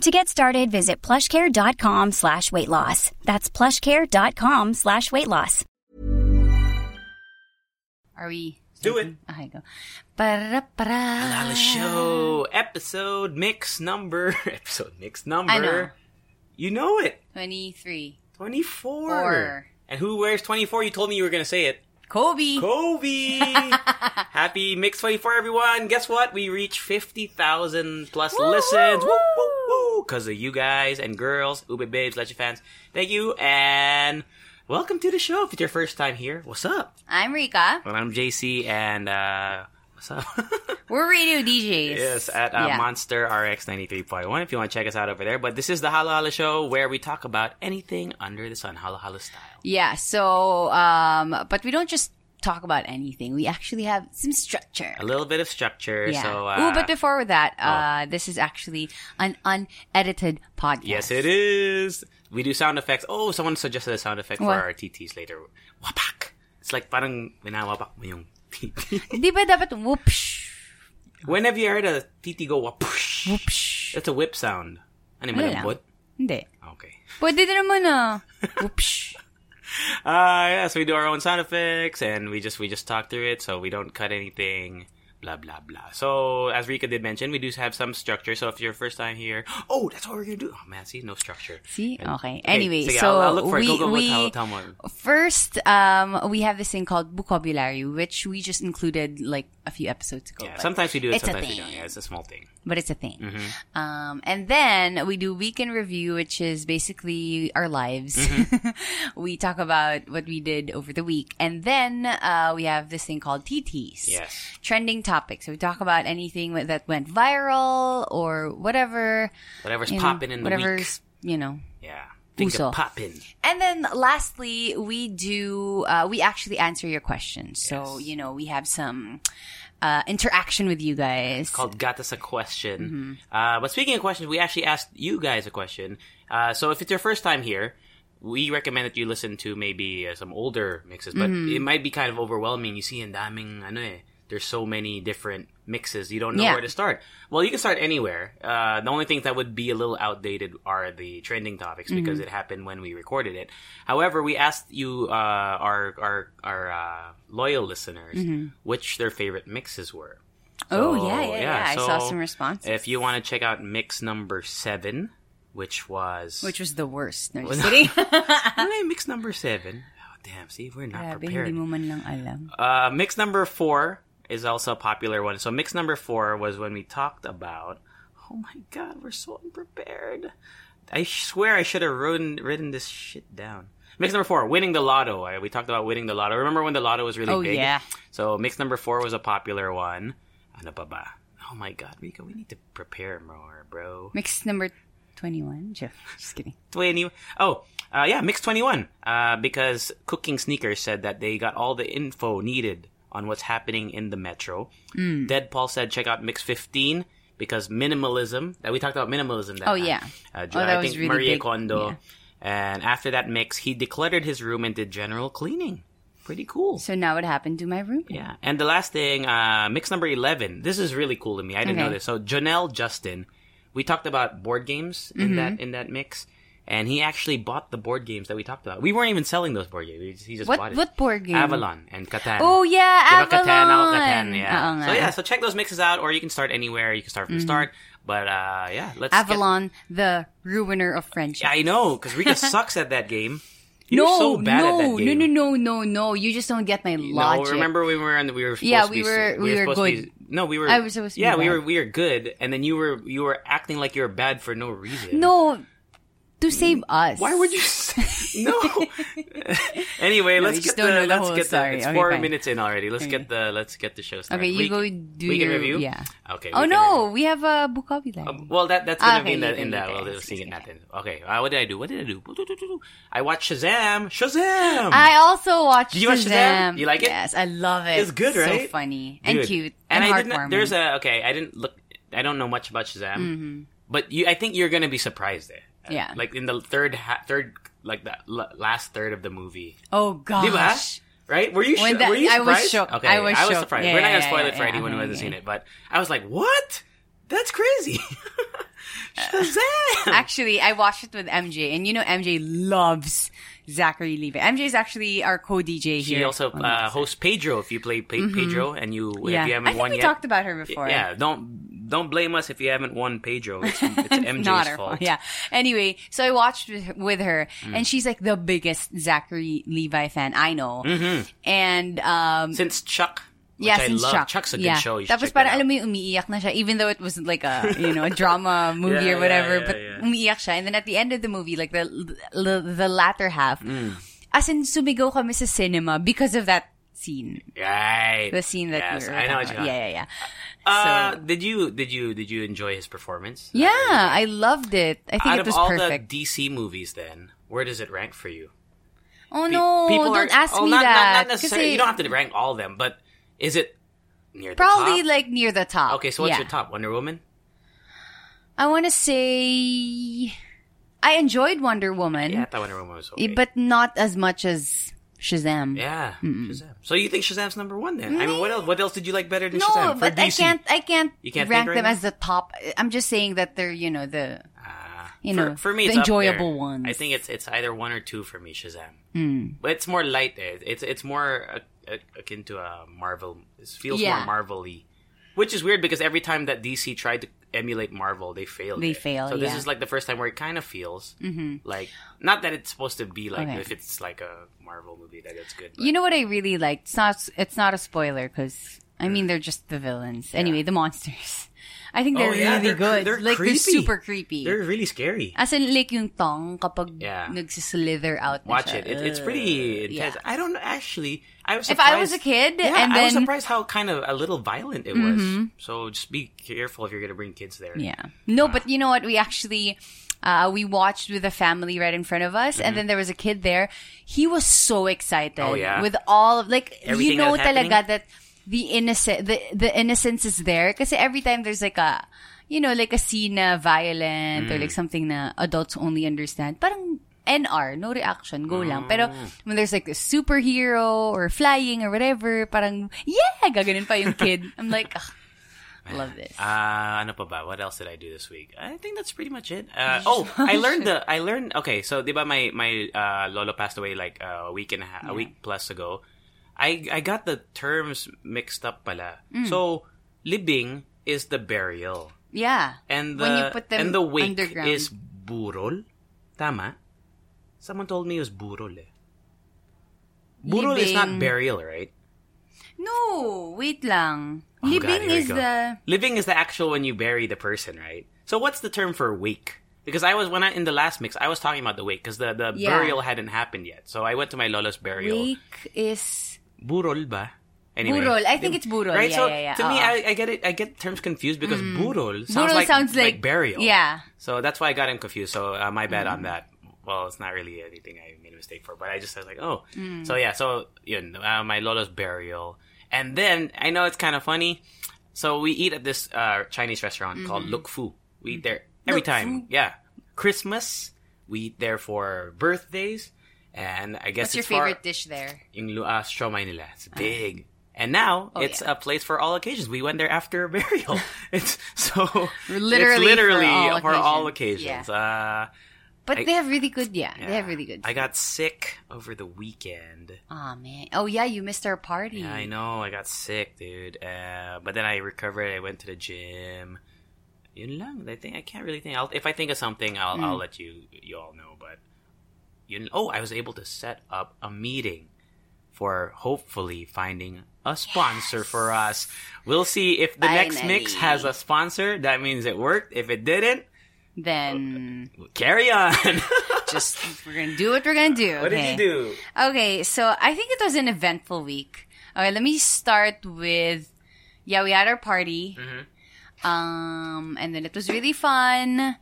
To get started, visit plushcare.com slash weight loss. That's plushcare.com slash weight loss. Are we? Do it. Okay, go. Para-para. Alala Show episode mix number episode mix number. I know. You know it. 23. Twenty four. Four. And who wears twenty four? You told me you were gonna say it. Kobe. Kobe. Happy Mix 24, everyone. Guess what? We reached 50,000 plus Woo, listens. woo, Woo, woo. Because of you guys and girls, Ube Babes, Legend fans. Thank you. And welcome to the show. If it's your first time here, what's up? I'm Rica. Well, I'm JC and, uh, what's up? We're radio DJs. Yes, at uh, Yeah. Monster RX 93.1 if you want to check us out over there. But this is the Halo Halo Show where we talk about anything under the sun, Halo Halo style. Yeah, so, um, but we don't just talk about anything. We actually have some structure. A little bit of structure. Yeah. So, uh, Ooh, but before that, uh, this is actually an unedited podcast. Yes, it is. We do sound effects. Oh, someone suggested a sound effect for our TTs later. Wapak. It's like parang winawapak mo yung TT. Di ba dapat whoopsh? when have you heard a TT go wapush? Whoopsh. That's a whip sound. Ano yung Wala lang. malambot? Hindi. Okay. Pwede din naman ah. Whoopsh. Uh, yeah, so we do our own sound effects and we just, we just talk through it so we don't cut anything. Blah, blah, blah. So, as Rica did mention, we do have some structure. So, if you're first time here, oh, that's what we're gonna do. Oh, man, see, no structure. See? And- Okay. Anyway, sige, so I'll, I'll look for we, it. Go, go, we tell, tell first um we have this thing called vocabulary, which we just included like a few episodes ago. Yeah, sometimes we do it, sometimes we don't. Yeah, it's a small thing. but it's a thing. Mm-hmm. Um, and then we do weekend review, which is basically our lives. Mm-hmm. we talk about what we did over the week, and then uh, we have this thing called TTs. Yes. Trending topics. So we talk about anything that went viral or whatever. Whatever's you know, popping in the whatever's, week. you know, Yeah. Think Uso. of popping. and then lastly, we do, uh, we actually answer your questions. So, Yes. you know, we have some, uh, interaction with you guys. It's called Got Us a Question. Mm-hmm. Uh, but speaking of questions, we actually asked you guys a question. Uh, so if it's your first time here, we recommend that you listen to maybe uh, some older mixes, but Mm-hmm. it might be kind of overwhelming. You see, ang daming, ano eh, there's so many different mixes. You don't know Yeah. where to start. Well, you can start anywhere. Uh, the only things that would be a little outdated are the trending topics because Mm-hmm. it happened when we recorded it. However, we asked you, uh, our, our, our, uh, loyal listeners, which their favorite mixes were. Mm-hmm. Oh, So, yeah, yeah, yeah. I saw some responses. If you want to check out mix number seven, which was Which was the worst. No, just kidding. Mix number seven? Oh, damn, see, we're not Grabe, prepared. hindi mo man lang alam. Uh, mix number four is also a popular one. So mix number four was when we talked about. Oh my god, we're so unprepared. I swear I should have written written this shit down. Mix number four, winning the lotto. We talked about winning the lotto. Remember when the lotto was really Oh, big? yeah. So mix number four was a popular one. Ano pa ba? Oh my god, Rica, we need to prepare more, bro. Mix number 21. Jeff, just kidding. 20 oh uh, yeah mix 21 uh, because cooking sneakers said that they got all the info needed on what's happening in the metro Mm. dead paul said check out mix 15 because minimalism that we talked about minimalism that Oh, time. yeah. uh, Oh, i think really Marie big. kondo Yeah. and after that mix he decluttered his room and did general cleaning pretty cool So now what happened to my room? yeah. And the last thing, uh, mix number 11. This is really cool to me. I didn't know this. So, Janelle Justin, we talked about board games in Mm-hmm. that, in that mix. And he actually bought the board games that we talked about. We weren't even selling those board games. He just- He just What- bought it. what board game? Avalon and Catan. Oh, yeah, Diba Catan, Avalon. Catan, yeah. So, yeah. So, check those mixes out, or you can start anywhere. You can start from the start. But, uh, yeah. Let's get- Avalon, the ruiner of friendship. I know, because Rica sucks at that game. You're no, so bad no, at that no, no, no, no, no. You just don't get my No, logic. remember we were on the, we were supposed Yeah, to we be, were- we were good. be- no, we were. I was supposed to be Yeah, we bad. were we were good, and then you were you were acting like you were bad for no reason. No, to save us. Why would you? Say, No. anyway, No, let's get the the let's get the story. it's Okay, four fine. minutes in already. Let's Okay. get the let's get the show started. Okay, you We go can- do we can your review? yeah. Okay. Oh no, review. we have a vocabulary. Um, well, that that's Ah, gonna be in okay, the in later, the well, later. the singing Okay. Okay, uh, what did I do? What did I do? I watched Shazam. Shazam. I also watched Did you watch Shazam? Shazam. You like it? Yes, I love it. It's good, right? So funny and cute And, and, I didn't. heartwarming. There's a okay. I didn't look. I don't know much about Shazam, Mm-hmm. but you. I think you're gonna be surprised there. Uh, Yeah. Like in the third ha- third like the l- last third of the movie. oh gosh. Diba? Right? Were you, sh- that- were you surprised? I was shocked. Okay, I was shook. surprised. Yeah, We're not gonna spoil yeah, it for yeah, anyone who hasn't seen it, but I was like, "What? That's crazy!" Shazam! Actually, I watched it with MJ, and you know MJ loves Zachary Levi. MJ is actually our co-DJ here. She also uh, hosts Pedro. If you play Pe- Pedro and you Mm-hmm. yeah. if you haven't I think won we yet, talked about her before. yeah, don't don't blame us if you haven't won Pedro. It's, it's MJ's not her fault. fault. Yeah. Anyway, so I watched with, her, Mm. and she's like the biggest Zachary Levi fan I know. And um, Since Chuck, Mm-hmm. which yeah, I since love. Chuck. Chuck's a good yeah. show. You Tapos parang alam mo yung umiiyak na siya, even though it was like a, you know, a drama movie Yeah, or whatever, yeah, but umiiyak siya. And then at the end of the movie, like the, the, the latter half, Mm. as in sumigaw kami sa cinema because of that scene. Right. The scene that yes, we were I know about. Yeah, yeah, yeah. Uh, So- did you did you did you enjoy his performance? Yeah, I loved it. I think Out it of was all perfect. the DC movies, then where does it rank for you? oh Pe- no, don't are- ask oh, me not, that. Not, not necessarily. Kasi You don't have to rank all of them, but is it near the Probably top? like near the top. Okay, so what's yeah. your top? Wonder Woman. I want to say I enjoyed Wonder Woman, Yeah, I thought Wonder Woman was okay. but not as much as Shazam. yeah, Shazam. So you think Shazam's number one then? I mean, what else? What else did you like better than No, Shazam? For but I DC? can't. I can't, You can't rank think right them now? as the top. I'm just saying that they're you know the Ah, you for, know, for me, the it's up enjoyable there. ones. I think it's it's either one or two for me, Shazam. Hmm. But it's more light. eh. It's it's more uh, uh, akin to a Marvel. It feels Yeah. more Marvel-y. Which is weird because every time that DC tried to emulate Marvel, they failed. They it. fail, So this yeah. is like the first time where it kind of feels mm-hmm. like not that it's supposed to be like Okay. if it's like a Marvel movie that it's good. but- you know what I really liked. It's not. It's not a spoiler because I mm. mean they're just the villains. Anyway, the monsters. I think they're Oh, yeah, really they're good. they're like creepy. they're super creepy. They're really scary. As in, like yung tongue kapag Yeah. nagsislither out Watch siya. it. it. It's pretty intense. yeah. I don't actually. I was If surprised. I was a kid yeah, and I was surprised how kind of a little violent it was. So just be careful if you're gonna bring kids there. Yeah. No, but you know what? We actually, uh, we watched with a family right in front of us, and then there was a kid there. He was so excited. Mm-hmm. Oh, yeah? With all of, like, Everything you know that's happening? talaga that the innocent, the, the innocence is there. Kasi every time there's like a, you know, like a scene na violent Mm. or like something na adults only understand, parang NR, no reaction, go lang. Pero Mm. when there's like a superhero or flying or whatever, parang, yeah, gaganin pa yung kid. I'm like, ugh, love this. Uh, ano pa ba? What else did I do this week? I think that's pretty much it. Uh, oh, I learned the, I learned, okay, so diba my, my, uh, lolo passed away like uh, a week and a half, a week plus ago. I, I got the terms mixed up pala. Mm. So, libing is the burial. yeah. And the, when you put them and the wake is burol. Tama? Someone told me it was burol eh. Burol is not burial, right? No, wait lang. Oh, Living we is the living is the actual when you bury the person, right? So what's the term for wake? Because I was when I in the last mix, I was talking about the wake because the the Yeah. burial hadn't happened yet. So I went to my lola's burial. wake is Burol ba? Anyway, Burol. I think it's burol. Right? Yeah, so yeah, yeah. to me, I, I get it. I get terms confused because burol sounds Burol like sounds like- burial. yeah. So that's why I got him confused. So uh, my bad on that. Well, it's not really anything I made a mistake for, but I just was like, oh. So yeah, so yun, uh, my lola's burial, and then I know it's kind of funny. So we eat at this uh, Chinese restaurant called Luk Fu. We eat there every Luk time. Fu? Yeah, Christmas. We eat there for birthdays, and I guess What's your far- favorite dish there? yung lu- uh, siomai nila. It's big. And now Oh, it's yeah. a place for all occasions. We went there after a burial. it's so Literally it's literally for all for all occasions. occasions. Uh, But I- they have really good, yeah, They have really good. I got sick over the weekend. Oh man. Oh yeah, you missed our party. Yeah, I know. I got sick, dude. Uh, but then I recovered. I went to the gym. Yun lang. I think I can't really think. I'll, if I think of something, I'll Mm. I'll let you you all know. But you oh, I was able to set up a meeting for hopefully finding a sponsor for us. We'll see if the next mix has a sponsor. That means it worked. If it didn't, Then carry on. just we're gonna do what we're gonna do. What okay? did you do? Okay, so I think it was an eventful week. Okay, let me start with yeah, we had our party. Mm-hmm. Um and then it was really fun.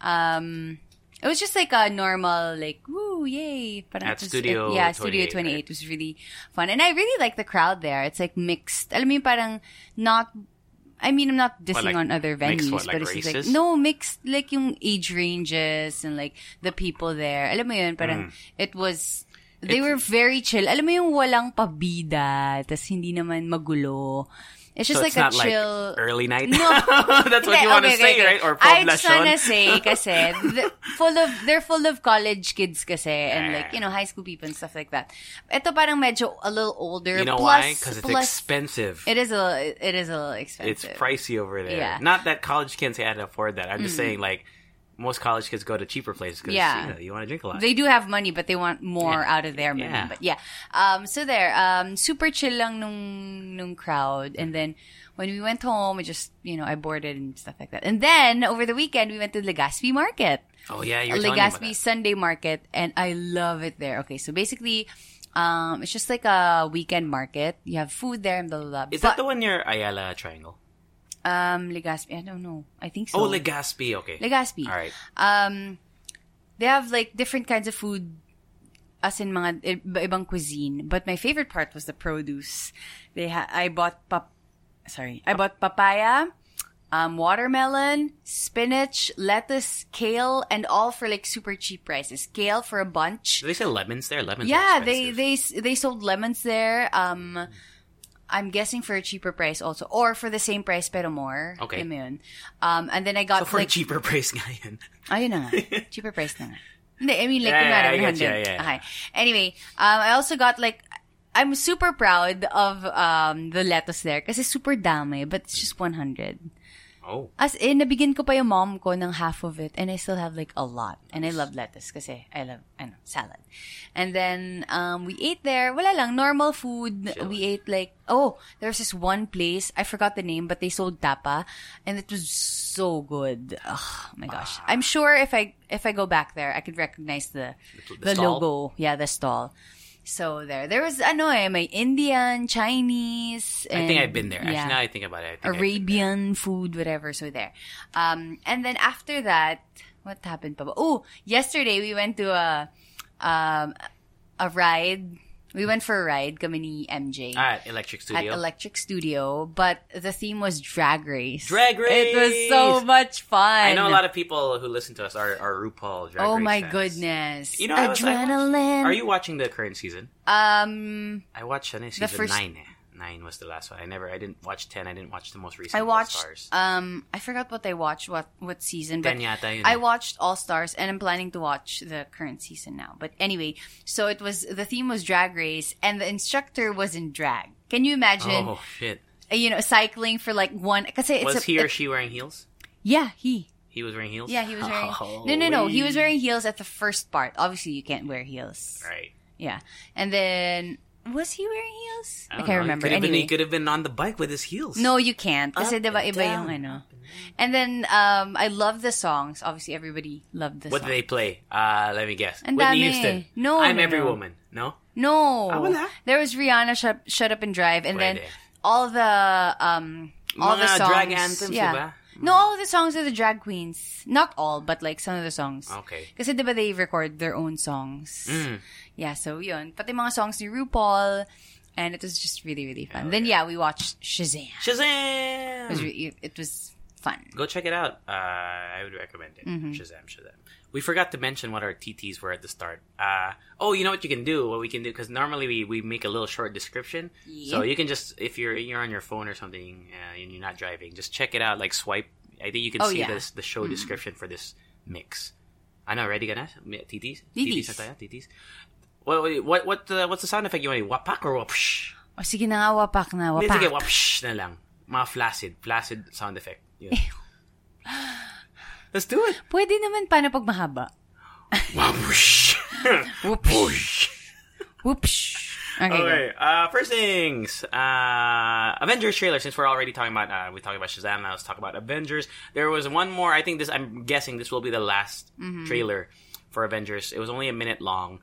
Um it was just like a normal like woo yay Parang At it Studio it- yeah Studio 28, 28 right? was really fun. And I really like the crowd there. It's like mixed. Alam mo yung parang not I mean I'm not dissing like, on other venues what, like but it's just like no mixed like yung age ranges and like the people there. Alam mo yun parang Mm. it was they were very chill. Alam mo yung walang pabida tas hindi naman magulo it's just So like it's not a chill like early night. No. That's what Hindi, you want to okay, say, okay, okay. right? Or I just wanna say kasi the, full of they're full of college kids kasi and like you know high school people and stuff like that. Ito parang medyo a little older. You know plus, why? Because it's plus, expensive. It is a it is a little expensive. it's pricey over there. Yeah. Not that college kids can't afford that. I'm just saying, like, most college kids go to cheaper places because Yeah. you, know, you want to drink a lot. They do have money, but they want more Yeah. out of their money. Yeah. But yeah, um, so there, um, super chill lang nung nung crowd, and then when we went home, we just you know I boarded and stuff like that. And then over the weekend, we went to Legazpi Market. oh yeah, you're telling me about Legazpi. Sunday Market, and I love it there. Okay, so basically, um, it's just like a weekend market. You have food there and blah blah blah. Is that the one near Ayala Triangle? Um Legazpi? I don't know. I think so. Oh, Legazpi. Okay. Legazpi. All right. Um, they have like different kinds of food, as in mga iba- ibang cuisine. But my favorite part was the produce. They ha- I bought pap, sorry, I bought papaya, um, watermelon, spinach, lettuce, kale, and all for like super cheap prices. Kale for a bunch. Do they sell lemons there? Lemons. Yeah, they they they sold lemons there. Um, I'm guessing for a cheaper price also, or for the same price pero more. Okay. Alam yun? Um, and then I got So for like a cheaper price nga yun. Ayun na nga. Cheaper price na nga. Hindi, I mean, like, Yeah, yeah, I get 100. you, yeah, yeah. Okay. Anyway, um, I also got, like, I'm super proud of um, the lettuce there because it's super dami, but it's just 100. Oh. As in, nabigyan ko pa yung mom ko ng half of it and I still have, like, a lot. And I love lettuce kasi I love, ano, salad. And then, um, we ate there. Wala lang, normal food. We ate, like, oh, there's this one place, I forgot the name, but they sold tapa. And it was so good. Oh, my gosh. I'm sure if I, if I go back there, I could recognize the, The the, stall? logo. Yeah, the stall. So there, there was ano eh, may Indian, Chinese. I think I've been there. Actually, yeah. now I think about it. I think Arabian food, whatever. So there. Um, and then after that, what happened pa ba? Oh, yesterday we went to a, um, a ride. We went for a ride, kami ni MJ. At Electric At Studio. Electric Studio, but the theme was Drag Race. Drag Race! It was so much fun. I know a lot of people who listen to us are, are RuPaul Drag Race. Oh Race my fans. goodness! You know, I was- I watched- adrenaline. Are you watching the current season? Um, I watched ano, season first- nine. Eh. Nine was the last one. I never. I didn't watch ten. I didn't watch the most recent. I watched. Um, I forgot what I watched. What what season? But I watched All Stars, and I'm planning to watch the current season now. But anyway, so it was the theme was Drag Race, and the instructor was in drag. Can you imagine? Oh shit! You know, cycling for like one. Because it's Was a, he or it- she wearing heels? Yeah, he. He was wearing heels. Yeah, he was wearing. Oh, no, no, no. He was wearing heels at the first part. Obviously, you can't wear heels. Right. Yeah, and then was he wearing heels? I, don't can't know. remember. He could, have been, Anyway. he could have been on the bike with his heels. No, you can't. Kasi Up diba and iba yung ano. And then, um, I love the songs. Obviously, everybody loved the What songs. did they play? Uh, let me guess. Ang Whitney dami. Houston. No, I'm no, every no. woman. No. No. Ah, wala? There was Rihanna, Shut, Shut Up and Drive, and then Pwede. all the, um, all the songs. drag anthems, yeah. diba? No, all of the songs are the drag queens. Not all, but like some of the songs. Okay. Kasi diba they record their own songs. Mm. Yeah, so yun. Pati mga songs ni RuPaul. And it was just really, really fun. then yeah, we watched Shazam. It Shazam! was, re- it was fun. Go check it out. Uh, I would recommend it. Mm-hmm. Shazam, Shazam. We forgot to mention what our TTs were at the start. Uh, oh, you know what you can do? What we can do because normally we, we make a little short description. So you can just if you're you're on your phone or something uh, and you're not driving, just check it out. Like swipe. I think you can Oh, see yeah. this the show description for this mix. I know. Ready, ganas? TTs. TTs. TTs. What what what uh, what's the sound effect you want? Wapak or wapsh? O sige na nga, wapak na, Hindi, wapak. sige, wapsh na lang. Mga flaccid, flaccid sound effect. Yun. Let's do it. Pwede naman paano pag mahaba? Whoosh. Whoops. Whoops. Okay. Okay, uh, first things. Uh, Avengers trailer, since we're already talking about, uh, we talked about Shazam, now let's talk about Avengers. There was one more, I think this, I'm guessing this will be the last Mm-hmm. trailer for Avengers. It was only a minute long.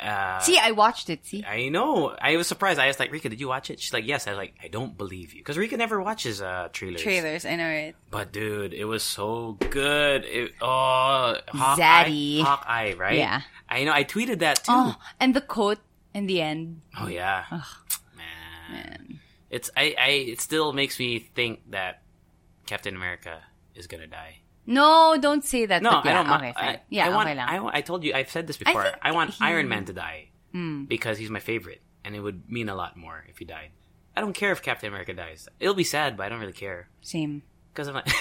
Uh, See, I watched it. See, I know. I was surprised. I was like, Rica, did you watch it? She's like, yes. I was like, I don't believe you. Because Rica never watches uh, trailers. trailers. I know it. But dude, it was so good. It, oh, Hawkeye, Zaddy. Hawkeye, right? Yeah. I know. I tweeted that too. Oh, and the quote in the end. Oh yeah, man. It's I, I. It still makes me think that Captain America is gonna die. No, don't say that. No, yeah, I don't. mi- Okay, fine. I, yeah, I want. okay. I, I told you. I've said this before. I, think want he-. Iron Man to die hmm. because he's my favorite, and it would mean a lot more if he died. I don't care if Captain America dies. It'll be sad, but I don't really care Same. because I'm not.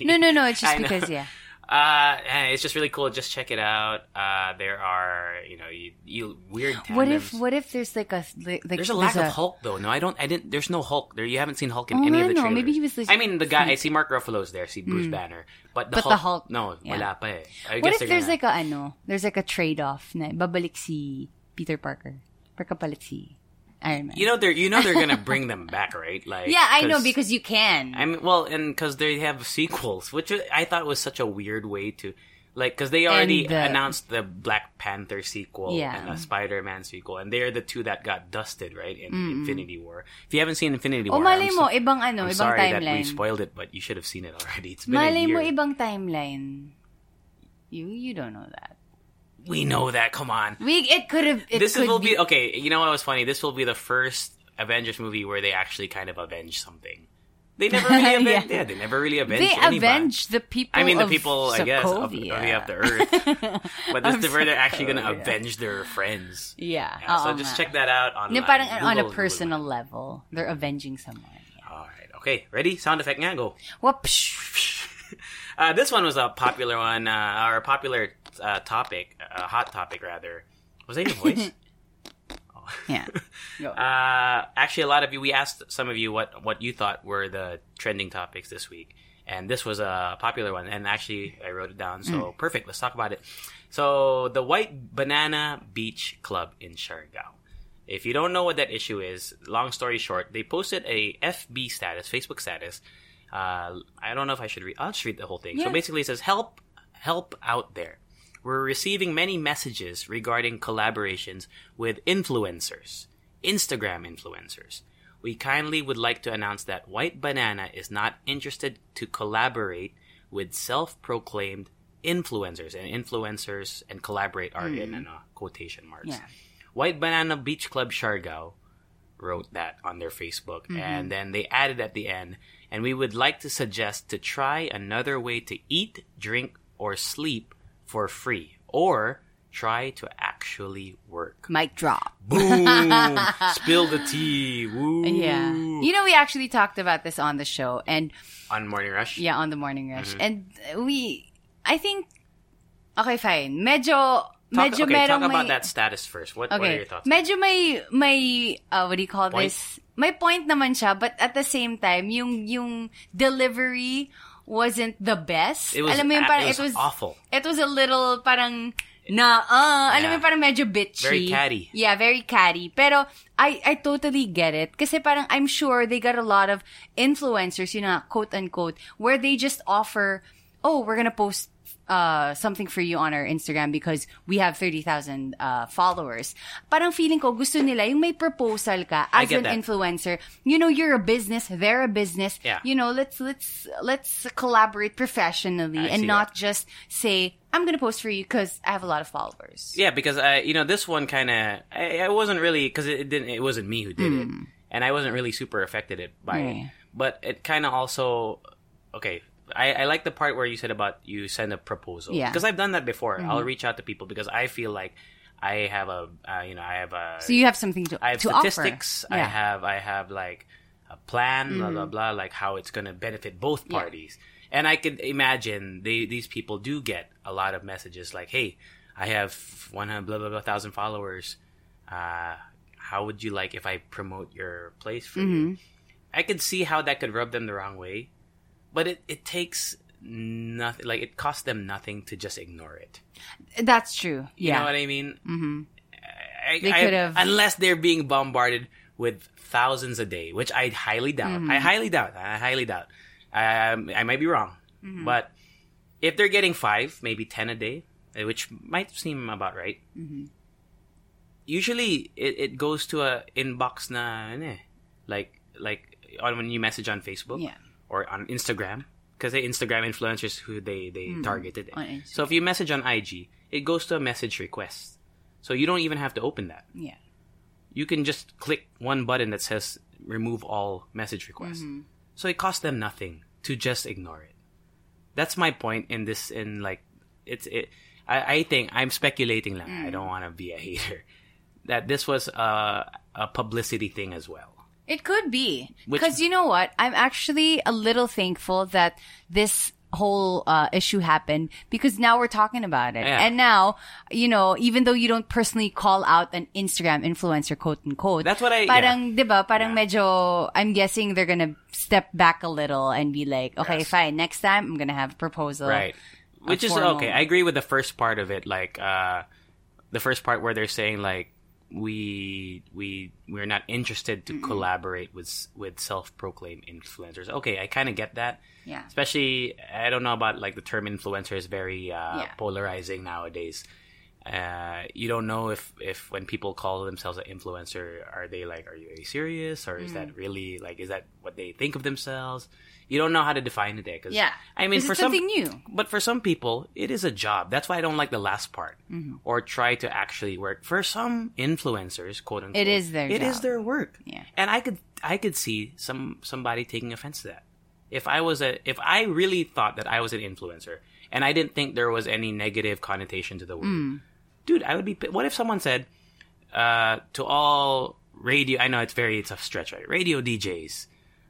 No, no, no. It's just I because yeah. Uh, it's just really cool. Just check it out. Uh, there are you know you, you weird tandems. What if what if there's like a like There's a lack of Hulk though. No, I don't. I didn't. There's no Hulk there. You haven't seen Hulk in Oh, any I of the trailers. Maybe he was like- I mean, the guy. I see Mark Ruffalo's there. See Bruce Banner, but the But Hulk. the Hulk, No, yeah. wala pa eh. I What if there's gonna- like a ano? There's like a trade off na babalik si Peter Parker. Pagkapalit si Iron Man. You know they're you know they're gonna bring them back, right? Like yeah, I know because you can. I mean, well, and because they have sequels, which I thought was such a weird way to, like, because they already the- announced the Black Panther sequel Yeah. and the Spider Man sequel, and they're the two that got dusted, right, in Infinity War. If you haven't seen Infinity o War, malay I'm mo, so- ibang ano, I'm ibang sorry that we spoiled it, but you should have seen it already. It's been Malay a year. mo, ibang timeline. You you don't know that. We know that. Come on. We it could have. This could will be, okay. You know what was funny? This will be the first Avengers movie where they actually kind of avenge something. They never really avenge. Yeah. yeah. they never really avenge. They anybody. avenge the people. I mean, the people, I guess, of, of, the Earth. But this is where they're actually going to avenge their friends. Yeah. Yeah, so oo just check that out on. No, parang on a Google, Google personal it. level, they're avenging someone. All right. Okay. Ready? Sound effect nga. Go. Whoops. Uh, this one was a popular one, uh, or a popular uh, topic, a hot topic rather. Was that your voice? Yeah. Uh, actually, a lot of you, we asked some of you what, what you thought were the trending topics this week. And this was a popular one. And actually, I wrote it down. So, perfect. Let's talk about it. So, the White Banana Beach Club in Siargao. If you don't know what that issue is, long story short, they posted a FB status, Facebook status. Uh, I don't know if I should read. I'll just read the whole thing. So basically, it says, "Help, help out there." We're receiving many messages regarding collaborations with influencers, Instagram influencers. We kindly would like to announce that White Banana is not interested to collaborate with self-proclaimed influencers, and influencers and collaborate are in uh, quotation marks. Yeah. White Banana Beach Club Siargao wrote that on their Facebook. And then they added at the end, and we would like to suggest to try another way to eat, drink, or sleep for free. Or try to actually work. Mic drop. Boom! Spill the tea. Woo! Yeah. You know, we actually talked about this on the show, and On Morning Rush? yeah, on the morning rush, Mm-hmm. and we, I think, okay, fine. Medyo, Talk, medyo okay, talk about may- that status first. What, what are your thoughts? Medyo may, may, uh, what do you call Point? this? May point naman siya, but at the same time, yung, yung delivery wasn't the best. It was, Alam mo parang, it was awful. It was a little parang, na, uh, alam mo Yeah. yung parang medyo bitchy. Very catty. Yeah, very catty. Pero, I, I totally get it. Kasi parang, I'm sure they got a lot of influencers, you know, quote unquote, where they just offer, oh, we're gonna post uh, something for you on our Instagram because we have 30,000 uh, followers. Parang feeling ko, gusto nila yung may proposal ka as an that. influencer. You know, you're a business, they're a business. Yeah. You know, let's, let's, let's collaborate professionally I and not that. just say, I'm gonna post for you because I have a lot of followers. Yeah, because I, you know, this one kind of, I, I wasn't really because it, didn't, it wasn't me who did it, and I wasn't really super affected it by it. Mm. But it kind of also, okay, I, I like the part where you said about you send a proposal. Yeah. because I've done that before. I'll reach out to people because I feel like I have a, uh, you know, I have a, So you have something to, I have to statistics. I Yeah. Mm. have I have like a plan, blah blah blah, like how it's gonna benefit both Yeah. parties. And I could imagine they these people do get a lot of messages like, "Hey, I have one hundred blah blah blah thousand followers. Uh, how would you like if I promote your place for Mm-hmm. you?" I could see how that could rub them the wrong way, but it it takes nothing. Like it costs them nothing to just ignore it. That's true. You Yeah. know what I mean? Mm-hmm. I, They I- could've- unless they're being bombarded with thousands a day, which I highly doubt. Mm-hmm. I highly doubt. I highly doubt. Um, I might be wrong, Mm-hmm. but if they're getting five, maybe ten a day, eh, which might seem about right. Mm-hmm. Usually, it, it goes to a inbox na eh, like like on when you message on Facebook Yeah. Or on Instagram because they Instagram influencers who they they targeted. Eh. Instagram. So if you message on IG, it goes to a message request. So you don't even have to open that. Yeah. You can just click one button that says remove all message requests. Mm-hmm. So it costs them nothing to just ignore it. That's my point in this. In like, it's it. I, I think I'm speculating. Lang. Mm. I don't want to be a hater. That this was a a publicity thing as well. It could be. Because you know what? I'm actually a little thankful that this whole uh, issue happened because now we're talking about it. Yeah. And now, you know, even though you don't personally call out an Instagram influencer, quote unquote. That's what I- Parang, yeah. di ba? Parang Yeah. medyo, I'm guessing they're gonna step back a little and be like, okay, Yes. fine, next time I'm gonna have a proposal. right which is formal- okay i agree with the first part of it like uh the first part where they're saying like we we we're not interested to collaborate with with self-proclaimed influencers okay i kind of get that Yeah. especially i don't know about like the term influencer is very uh Yeah. polarizing nowadays uh, you don't know if if when people call themselves an influencer, are they like, are you serious, or is Mm. that really like, is that what they think of themselves? You don't know how to define it. there, 'cause, Yeah. I mean, for some, new. but for some people, it is a job. That's why I don't like the last part, Mm-hmm. or try to actually work. For some influencers, quote unquote, It is their it is their work. Yeah. and I could I could see some somebody taking offense to that. If I was a if I really thought that I was an influencer and I didn't think there was any negative connotation to the word, Mm. Dude, I would be. What if someone said uh, to all radio? I know it's very it's a stretch, right? Radio DJs.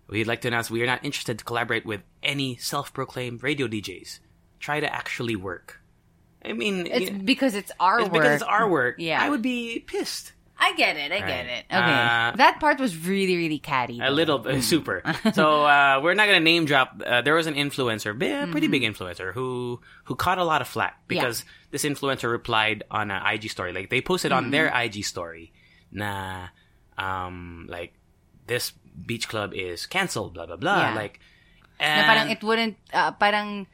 We'd like to announce we are not interested to collaborate with any self-proclaimed radio DJs. Try to actually work. I mean, It's yeah, because it's our it's work. because it's our work. Yeah. I would be pissed. I get it. I get Right. it. Okay. Uh, that part was really, really catty. A little bit, super. So uh, we're not gonna name drop. Uh, there was an influencer, a pretty big influencer, who who caught a lot of flack because this influencer replied on an IG story. Like they posted on their IG story, nah, um like this beach club is canceled, blah blah blah. Yeah. Like, Na and, parang it wouldn't, uh, parang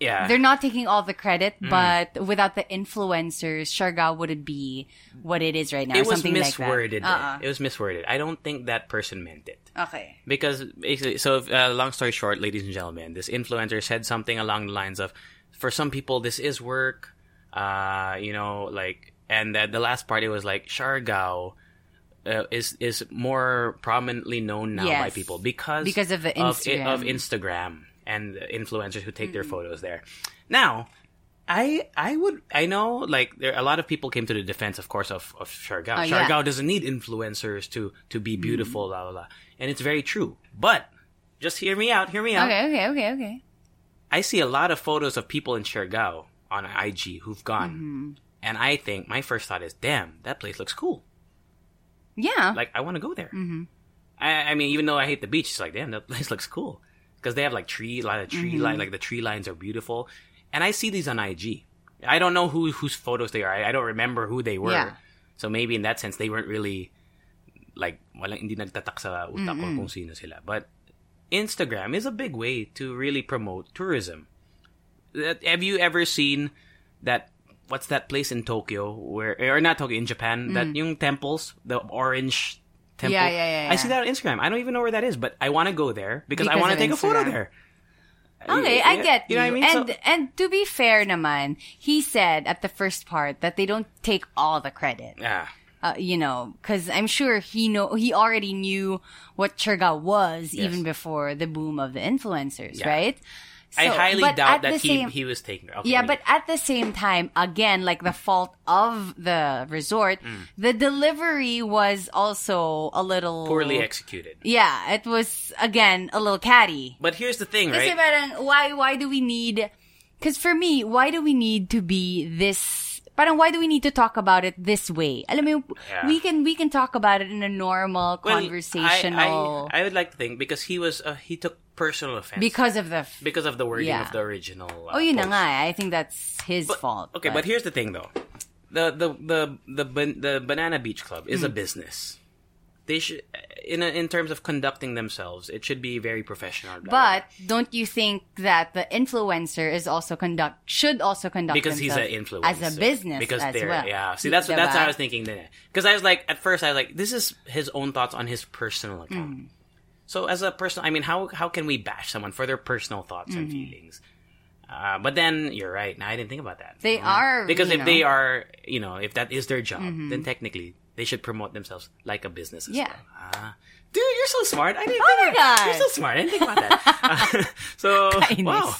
yeah, they're not taking all the credit, Mm. but without the influencers, Siargao wouldn't be what it is right now. it was something misworded. Like that. Uh-uh. It was misworded. I don't think that person meant it. Okay. Because basically, so uh, long story short, ladies and gentlemen, this influencer said something along the lines of, "For some people, this is work." Uh, you know, like, and the, the last part it was like Siargao. Uh, is is more prominently known now by people because Because of the of, of Instagram and the influencers who take their photos there. Now, I I would I know like there a lot of people came to the defense, of course, of of Siargao. Oh, yeah. Doesn't need influencers to to be beautiful, blah blah blah, and it's very true. But just hear me out, hear me out. Okay, okay, okay, okay. I see a lot of photos of people in Siargao on IG who've gone, Mm-hmm. and I think my first thought is, damn, that place looks cool. Yeah. Like I want to go there. Mm-hmm. I, I mean, even though I hate the beach, it's like, damn, that place looks cool because they have like tree, a lot of tree Mm-hmm. line, like the tree lines are beautiful, and I see these on IG. I don't know who whose photos they are. I, I don't remember who they were. Yeah. So maybe in that sense, they weren't really like walang hindi nagtatak sa utak ko kung sino sila. But Instagram is a big way to really promote tourism. Have you ever seen that? What's that place in Tokyo where, or not Tokyo, in Japan? That yung temples, the orange temple. Yeah, yeah, yeah, I see that on Instagram. I don't even know where that is, but I want to go there because, I want to take a photo there. Okay, I get you. You know what I mean? And So- and to be fair, naman, he said at the first part that they don't take all the credit. Yeah. Uh, you know, because I'm sure he know he already knew what Siargao was Yes. even before the boom of the influencers, Yeah. right? I highly doubt that he, same- he was taking. Okay, Yeah, anyway. but at the same time, again, like the fault of the resort, Mm. the delivery was also a little poorly executed. Yeah, it was again a little catty. But here's the thing, right? parang, why, why do we need, because for me, why do we need to be this, parang why do we need to talk about it this way? Alam mo, Yeah. we can, we can talk about it in a normal, Well, conversational, I, I, I would like to think because he was uh, he took personal offense because of the, f- because of the wording Yeah. of the original. Uh, oh, post. nga, eh. I think that's his But- fault. Okay, but here's the thing though. The the the the the Banana Beach Club is a Hmm. business. They should in a, in terms of conducting themselves, it should be very professional. But don't you think that the influencer is also conduct should also conduct because he's an influencer as a business because as they're well? yeah see that's that's what I was thinking then because I was like at first I was like this is his own thoughts on his personal Mm-hmm. account so as a person I mean how how can we bash someone for their personal thoughts and Mm-hmm. feelings uh, but then you're right now I didn't think about that They Mhm. are, because if they know. Mm-hmm. are you know if that is their job then technically they should promote themselves like a business as Yeah. well ah. Dude, you're so smart. I didn't Oh think my God. You're so smart. I didn't think about that. Uh, so, Kainis. wow.